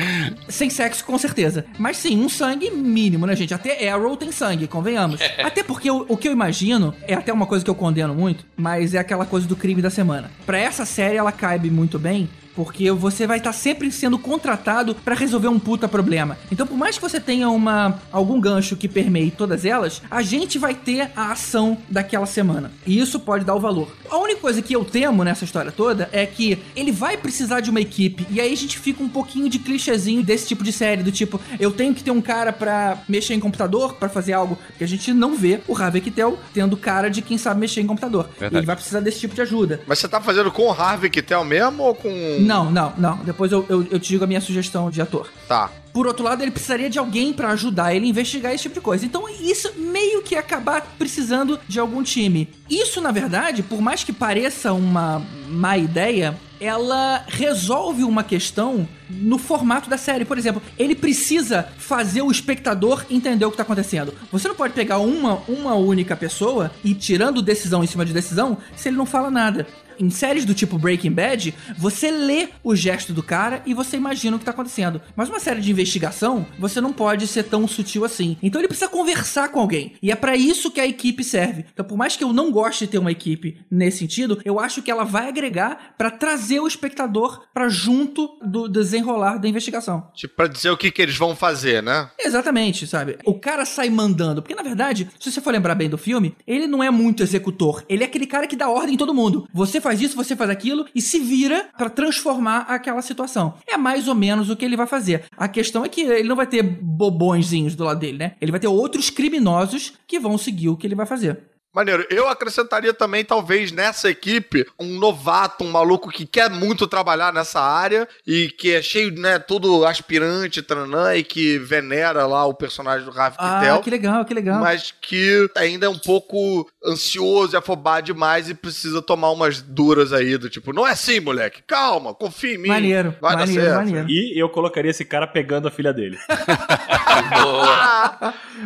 Sem sexo, com certeza. Mas sim, um sangue mínimo, né, gente? Até Arrow tem sangue, convenhamos. Até porque o, o que eu imagino, é até uma coisa que eu condeno muito, mas é aquela coisa do crime da semana. Pra essa série, ela cabe muito bem. Porque você vai estar sempre sendo contratado pra resolver um puta problema. Então, por mais que você tenha uma algum gancho que permeie todas elas, a gente vai ter a ação daquela semana. E isso pode dar o valor. A única coisa que eu temo nessa história toda é que ele vai precisar de uma equipe. E aí a gente fica um pouquinho de clichêzinho desse tipo de série, do tipo, eu tenho que ter um cara pra mexer em computador, pra fazer algo que a gente não vê o Harvey Keitel tendo cara de quem sabe mexer em computador. Verdade. Ele vai precisar desse tipo de ajuda. Mas você tá fazendo com o Harvey Keitel mesmo ou com... Não, não, não. Depois eu, eu, eu te digo a minha sugestão de ator. Tá. Por outro lado, ele precisaria de alguém pra ajudar ele a investigar esse tipo de coisa. Então, isso meio que acabar precisando de algum time. Isso, na verdade, por mais que pareça uma má ideia, ela resolve uma questão no formato da série. Por exemplo, ele precisa fazer o espectador entender o que tá acontecendo. Você não pode pegar uma, uma única pessoa e ir tirando decisão em cima de decisão se ele não fala nada. Em séries do tipo Breaking Bad, você lê o gesto do cara e você imagina o que tá acontecendo. Mas uma série de investigação, você não pode ser tão sutil assim. Então ele precisa conversar com alguém. E é pra isso que a equipe serve. Então, por mais que eu não goste de ter uma equipe nesse sentido, eu acho que ela vai agregar pra trazer o espectador pra junto do desenrolar da investigação. Tipo, pra dizer o que, que eles vão fazer, né? Exatamente, sabe? O cara sai mandando. Porque, na verdade, se você for lembrar bem do filme, ele não é muito executor. Ele é aquele cara que dá ordem em todo mundo. Você faz isso, você faz aquilo e se vira pra transformar aquela situação. É mais ou menos o que ele vai fazer. A questão é que ele não vai ter bobõezinhos do lado dele, né? Ele vai ter outros criminosos que vão seguir o que ele vai fazer. Maneiro. Eu acrescentaria também, talvez, nessa equipe, um novato, um maluco que quer muito trabalhar nessa área e que é cheio, né, todo aspirante, tranã, e que venera lá o personagem do Harvey Ah, Keitel. que legal, que legal. Mas que ainda é um pouco ansioso e afobado demais e precisa tomar umas duras aí, do tipo, não é assim, moleque, calma, confia em mim. Maneiro, vai maneiro, dar certo. maneiro. E eu colocaria esse cara pegando a filha dele.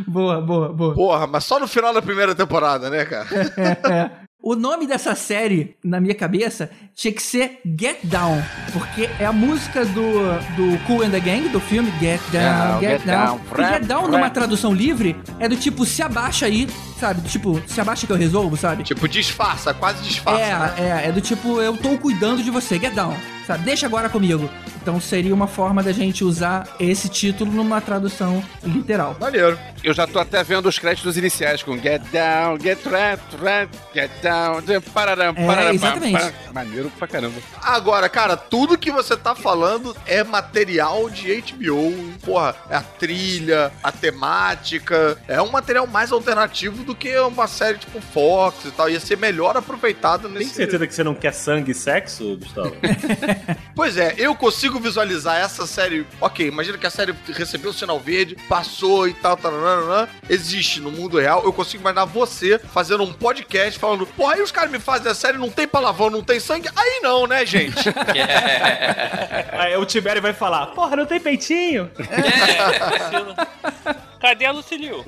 Boa, boa, boa. Porra, mas só no final da primeira temporada, né, cara? É. O nome dessa série, na minha cabeça, tinha que ser Get Down, porque é a música do, do Cool and the Gang, do filme Get Down, Down, Get, Get Down. Down, E Get Down, numa tradução livre, é do tipo, se abaixa aí, sabe? Do tipo, se abaixa que eu resolvo, sabe? tipo, disfarça, quase disfarça. né? É, é, é do tipo, eu tô cuidando de você, Get Down, sabe? Deixa agora comigo. Então seria uma forma da gente usar esse título numa tradução literal. Maneiro. Eu já tô até vendo os créditos iniciais com Get Down, Get Rap, Rap, Get Down, pararam, É, pararam, exatamente. pam, pam. Maneiro pra caramba. Agora, cara, tudo que você tá falando é material de HBO. Porra, é a trilha, a temática. É um material mais alternativo do que uma série tipo Fox e tal. Ia ser melhor aproveitado Tem nesse. certeza que você não quer sangue e sexo, Gustavo? Pois é, eu consigo visualizar essa série. Ok, imagina que a série recebeu o sinal verde, passou e tal, tal, existe no mundo real. Eu consigo imaginar você fazendo um podcast falando: Porra, aí os caras me fazem a série, não tem palavrão, não tem sangue. Aí não, né, gente? Aí o Tibério vai falar, porra, não tem peitinho? Cadê a Lucilio?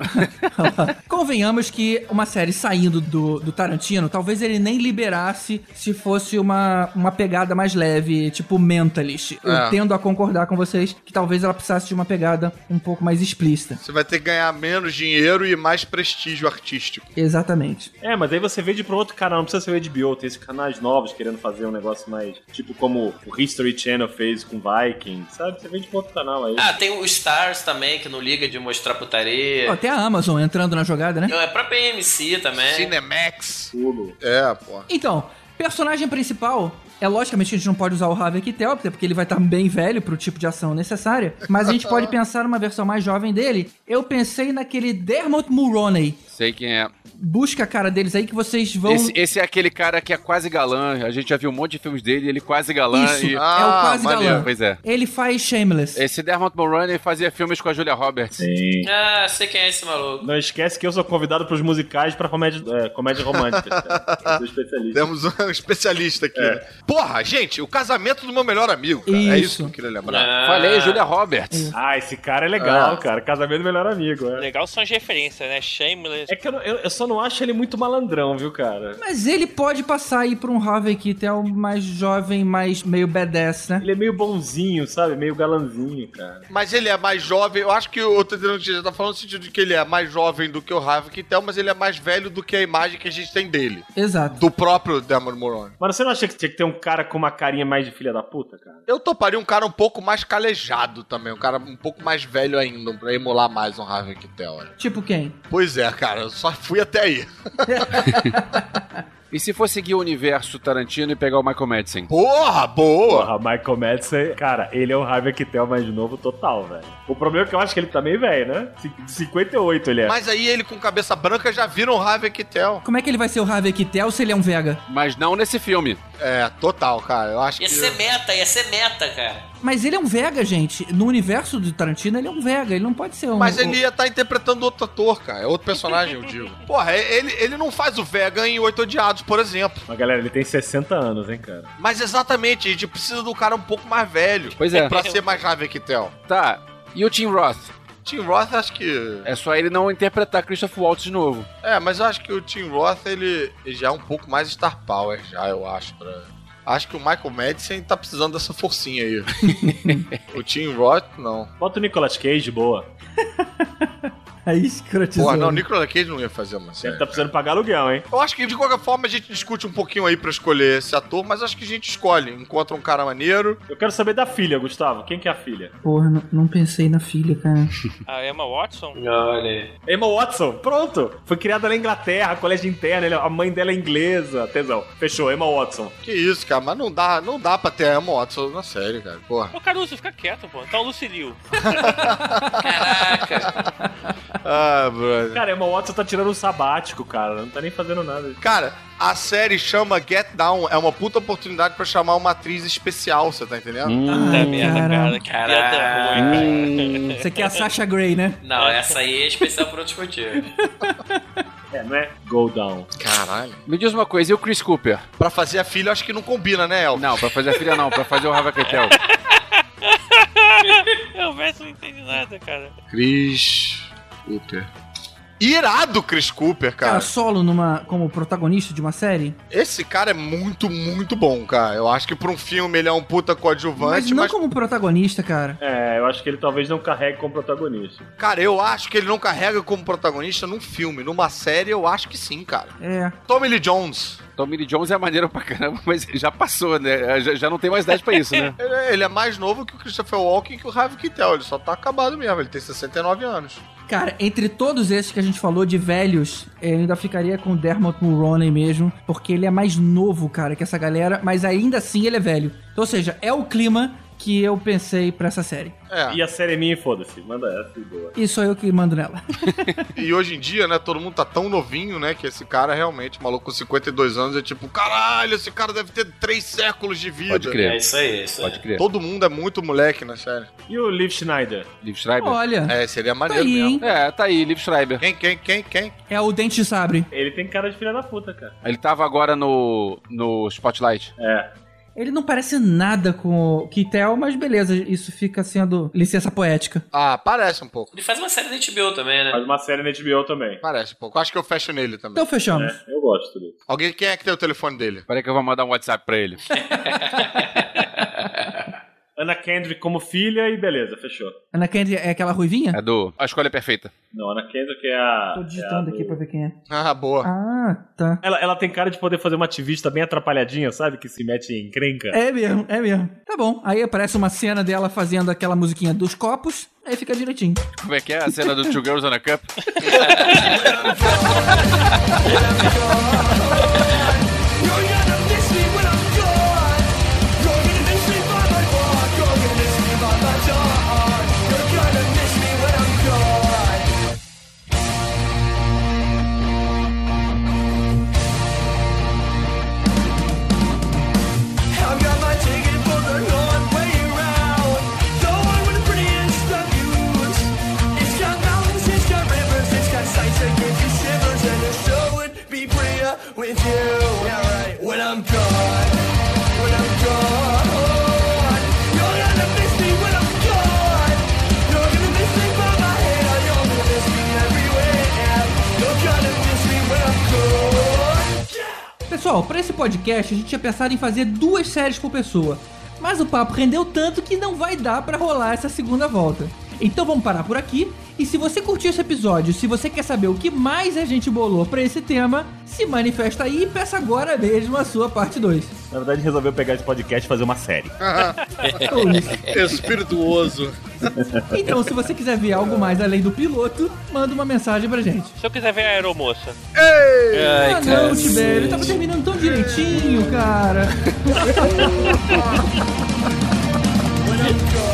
Convenhamos que uma série saindo do, do Tarantino, talvez ele nem liberasse se fosse uma, uma pegada mais leve, tipo Mentalist. Eu É. tendo a concordar com vocês que talvez ela precisasse de uma pegada um pouco mais explícita. Você vai ter que ganhar menos dinheiro e mais prestígio artístico. Exatamente. É, mas aí você vende pra um outro canal, não precisa ser o HBO, tem esses canais novos querendo fazer um negócio mais. Tipo como o History Channel fez com Viking, sabe? Você vende pra outro canal aí. Ah, tem o Stars também, que não liga de mostrar putaria. Até a Amazon entrando na jogada, né? É pra PMC também. Cinemax. Pulo. É, pô. Então, personagem principal. É logicamente que a gente não pode usar o Harvey Keitel, porque ele vai estar bem velho pro tipo de ação necessária. Mas a gente pode pensar numa versão mais jovem dele. Eu pensei naquele Dermot Mulroney. Sei quem é. Busca a cara deles aí que vocês vão. Esse, esse é aquele cara que é quase galã. A gente já viu um monte de filmes dele, ele quase galã. Isso, e... é o Ah, quase maneiro. galã. Pois é. Ele faz Shameless. Esse Dermot Mulroney fazia filmes com a Julia Roberts. Sim. Ah, sei quem é esse maluco. Não esquece que eu sou convidado pros musicais pra comédia, é, comédia romântica. sou especialista. Temos um especialista aqui. É. né? Porra, gente, o casamento do meu melhor amigo. Cara. É Isso. isso que eu queria lembrar. Ah, Falei, Julia Roberts. Ah, esse cara é legal, É. cara. Casamento do melhor amigo, é. Legal são as referências, né? Shameless. É que eu, eu- eu só não acho ele muito malandrão, viu, cara? Mas ele pode passar aí pra um Harvey Keitel mais jovem, mais meio badass, né? Ele é meio bonzinho, sabe? Meio galanzinho, cara. Mas ele é mais jovem. Eu acho que o Tadeu já tá falando no sentido de que ele é mais jovem do que o Harvey Keitel, mas ele é mais velho do que a imagem que a gente tem dele. Exato. Do próprio Demon Moroni. Mas você não acha que tinha que ter um cara com uma carinha mais de filha da puta, cara? Eu toparia um cara um pouco mais calejado também. Um cara um pouco mais velho ainda, pra emular mais um Harvey Keitel. olha. Tipo quem? Pois é, cara. Eu só fui até aí. E se for seguir o universo Tarantino e pegar o Michael Madsen? Porra, boa! Porra, Michael Madsen, cara, ele é o Harvey Keitel mais novo total, velho. O problema é que eu acho que ele tá meio velho, né? Cin- 58 ele é. Mas aí ele com cabeça branca já vira um Harvey Keitel. Como é que ele vai ser o Harvey Keitel se ele é um Vega? Mas não nesse filme. É, total, cara. Eu acho Ia que. ser meta, ia ser meta, cara. Mas ele é um Vega, gente. No universo do Tarantino, ele é um Vega. Ele não pode ser um. Mas ele ia estar interpretando outro ator, cara. É outro personagem, eu digo. Porra, ele, ele não faz o Vega em Oito Odiados, por exemplo. Mas galera, ele tem 60 anos, hein, cara. Mas exatamente, a gente precisa do cara um pouco mais velho. Pois é. Pra ser mais Harvey Keitel. Tá. E o Tim Roth? Tim Roth, acho que. É só ele não interpretar Christopher Waltz de novo. É, mas eu acho que o Tim Roth, ele, já é um pouco mais Star Power, já, eu acho. Pra... Acho que o Michael Madsen tá precisando dessa forcinha aí. o Tim Roth, não. Bota o Nicolas Cage, boa. Aí escrotizou. Porra, não, o Nicolas Cage não ia fazer uma série. tá precisando pagar aluguel, hein? Eu acho que de qualquer forma a gente discute um pouquinho aí pra escolher esse ator, mas acho que a gente escolhe. Encontra um cara maneiro. Eu quero saber da filha, Gustavo. Quem que é a filha? Porra, não, não pensei na filha, cara. A Emma Watson. Olha aí. Emma Watson, pronto! Foi criada na Inglaterra, colégio interno, ele- a mãe dela é inglesa. Tesão. Fechou, Emma Watson. Que isso, cara, mas não dá, não dá pra ter a Emma Watson na série, cara. Porra. Ô, Caruso, fica quieto, pô. Então, Lucilio. Caraca. Ah, brother. Cara, Emma Watson tá tirando um sabático, cara. Não tá nem fazendo nada. Cara, a série chama Get Down. É uma puta oportunidade pra chamar uma atriz especial, você tá entendendo? Puta Ai, merda, cara. Que piada ruim, cara. Você quer a Sasha Grey, né? Não, essa aí é especial por outros motivos. É, não é? Go down. Caralho. Me diz uma coisa, e o Chris Cooper? Pra fazer a filha, eu acho que não combina, né, El? Não, pra fazer a filha não, pra fazer o Harvey Keitel. Eu verso não entendi nada, cara. Chris Cooper. Irado Chris Cooper, Cara, cara. solo numa, como protagonista de uma série? Esse cara é muito, muito bom, cara. Eu acho que pra um filme ele é um puta Mas coadjuvante, não mas, como protagonista, cara. É, eu acho que ele talvez não carregue como protagonista. cara, eu acho que ele não carrega como protagonista num filme. Numa série, eu acho que sim, cara. É. Tommy Lee Jones. Tommy Lee Jones é maneiro pra caramba, mas já passou, né? Já, já não tem mais idade pra isso, né? Ele é- ele é mais novo que o Christopher Walken e que o Harvey Keitel. Ele só tá acabado mesmo. Ele tem 69 anos. Cara, entre todos esses que a gente falou de velhos, eu ainda ficaria com o Dermot Mulroney mesmo, porque ele é mais novo, cara, que essa galera, mas ainda assim ele é velho. Então, ou seja, é o clima que eu pensei pra essa série. É. E a série é minha, foda-se. Manda essa e boa. E sou eu que mando nela. E hoje em dia, né, todo mundo tá tão novinho, né, que esse cara realmente, maluco com 52 anos, é tipo, caralho, esse cara deve ter três séculos de vida. Pode crer. É isso aí, é isso. Pode crer. Todo mundo é muito moleque na série. E o Liv Schneider? Liv Schreiber? Olha, É, seria tá maneiro aí, mesmo. hein? É, tá aí, Liv Schreiber. Quem, quem, quem, quem? É o Dente de Sabre. Ele tem cara de filha da puta, cara. Ele tava agora no, no Spotlight. É. Ele não parece nada com o Kitel, mas beleza, isso fica sendo licença poética. Ah, parece um pouco. Ele faz uma série da HBO também, né? Faz uma série na HBO também. Parece um pouco. Acho que eu fecho nele também. Então fechamos. É, eu gosto disso. Alguém, quem é que tem o telefone dele? Peraí que eu vou mandar um WhatsApp pra ele. Ana Kendrick como filha e beleza, fechou. Ana Kendrick é aquela ruivinha? É do A Escolha Perfeita. Não, Ana Kendrick é a. Tô é a digitando do- aqui pra ver quem é. Ah, boa. Ah, tá. Ela, ela tem cara de poder fazer uma ativista bem atrapalhadinha, sabe? Que se mete em encrenca. É mesmo, é mesmo. Tá bom. Aí aparece uma cena dela fazendo aquela musiquinha dos copos, aí fica direitinho. Como é que é a cena do Two Girls on a Cup? Pessoal, pra esse podcast a gente tinha pensado em fazer duas séries por pessoa. Mas o papo rendeu tanto que não vai dar pra rolar essa segunda volta. Então vamos parar por aqui. E se você curtiu esse episódio, se você quer saber o que mais a gente bolou pra esse tema, se manifesta aí e peça agora mesmo a sua parte 2. Na verdade, resolveu pegar esse podcast e fazer uma série. Espirituoso. Então, se você quiser ver algo mais além do piloto, manda uma mensagem pra gente. Se eu quiser ver a aeromoça. ah, não, Tibério, tava terminando tão direitinho, cara.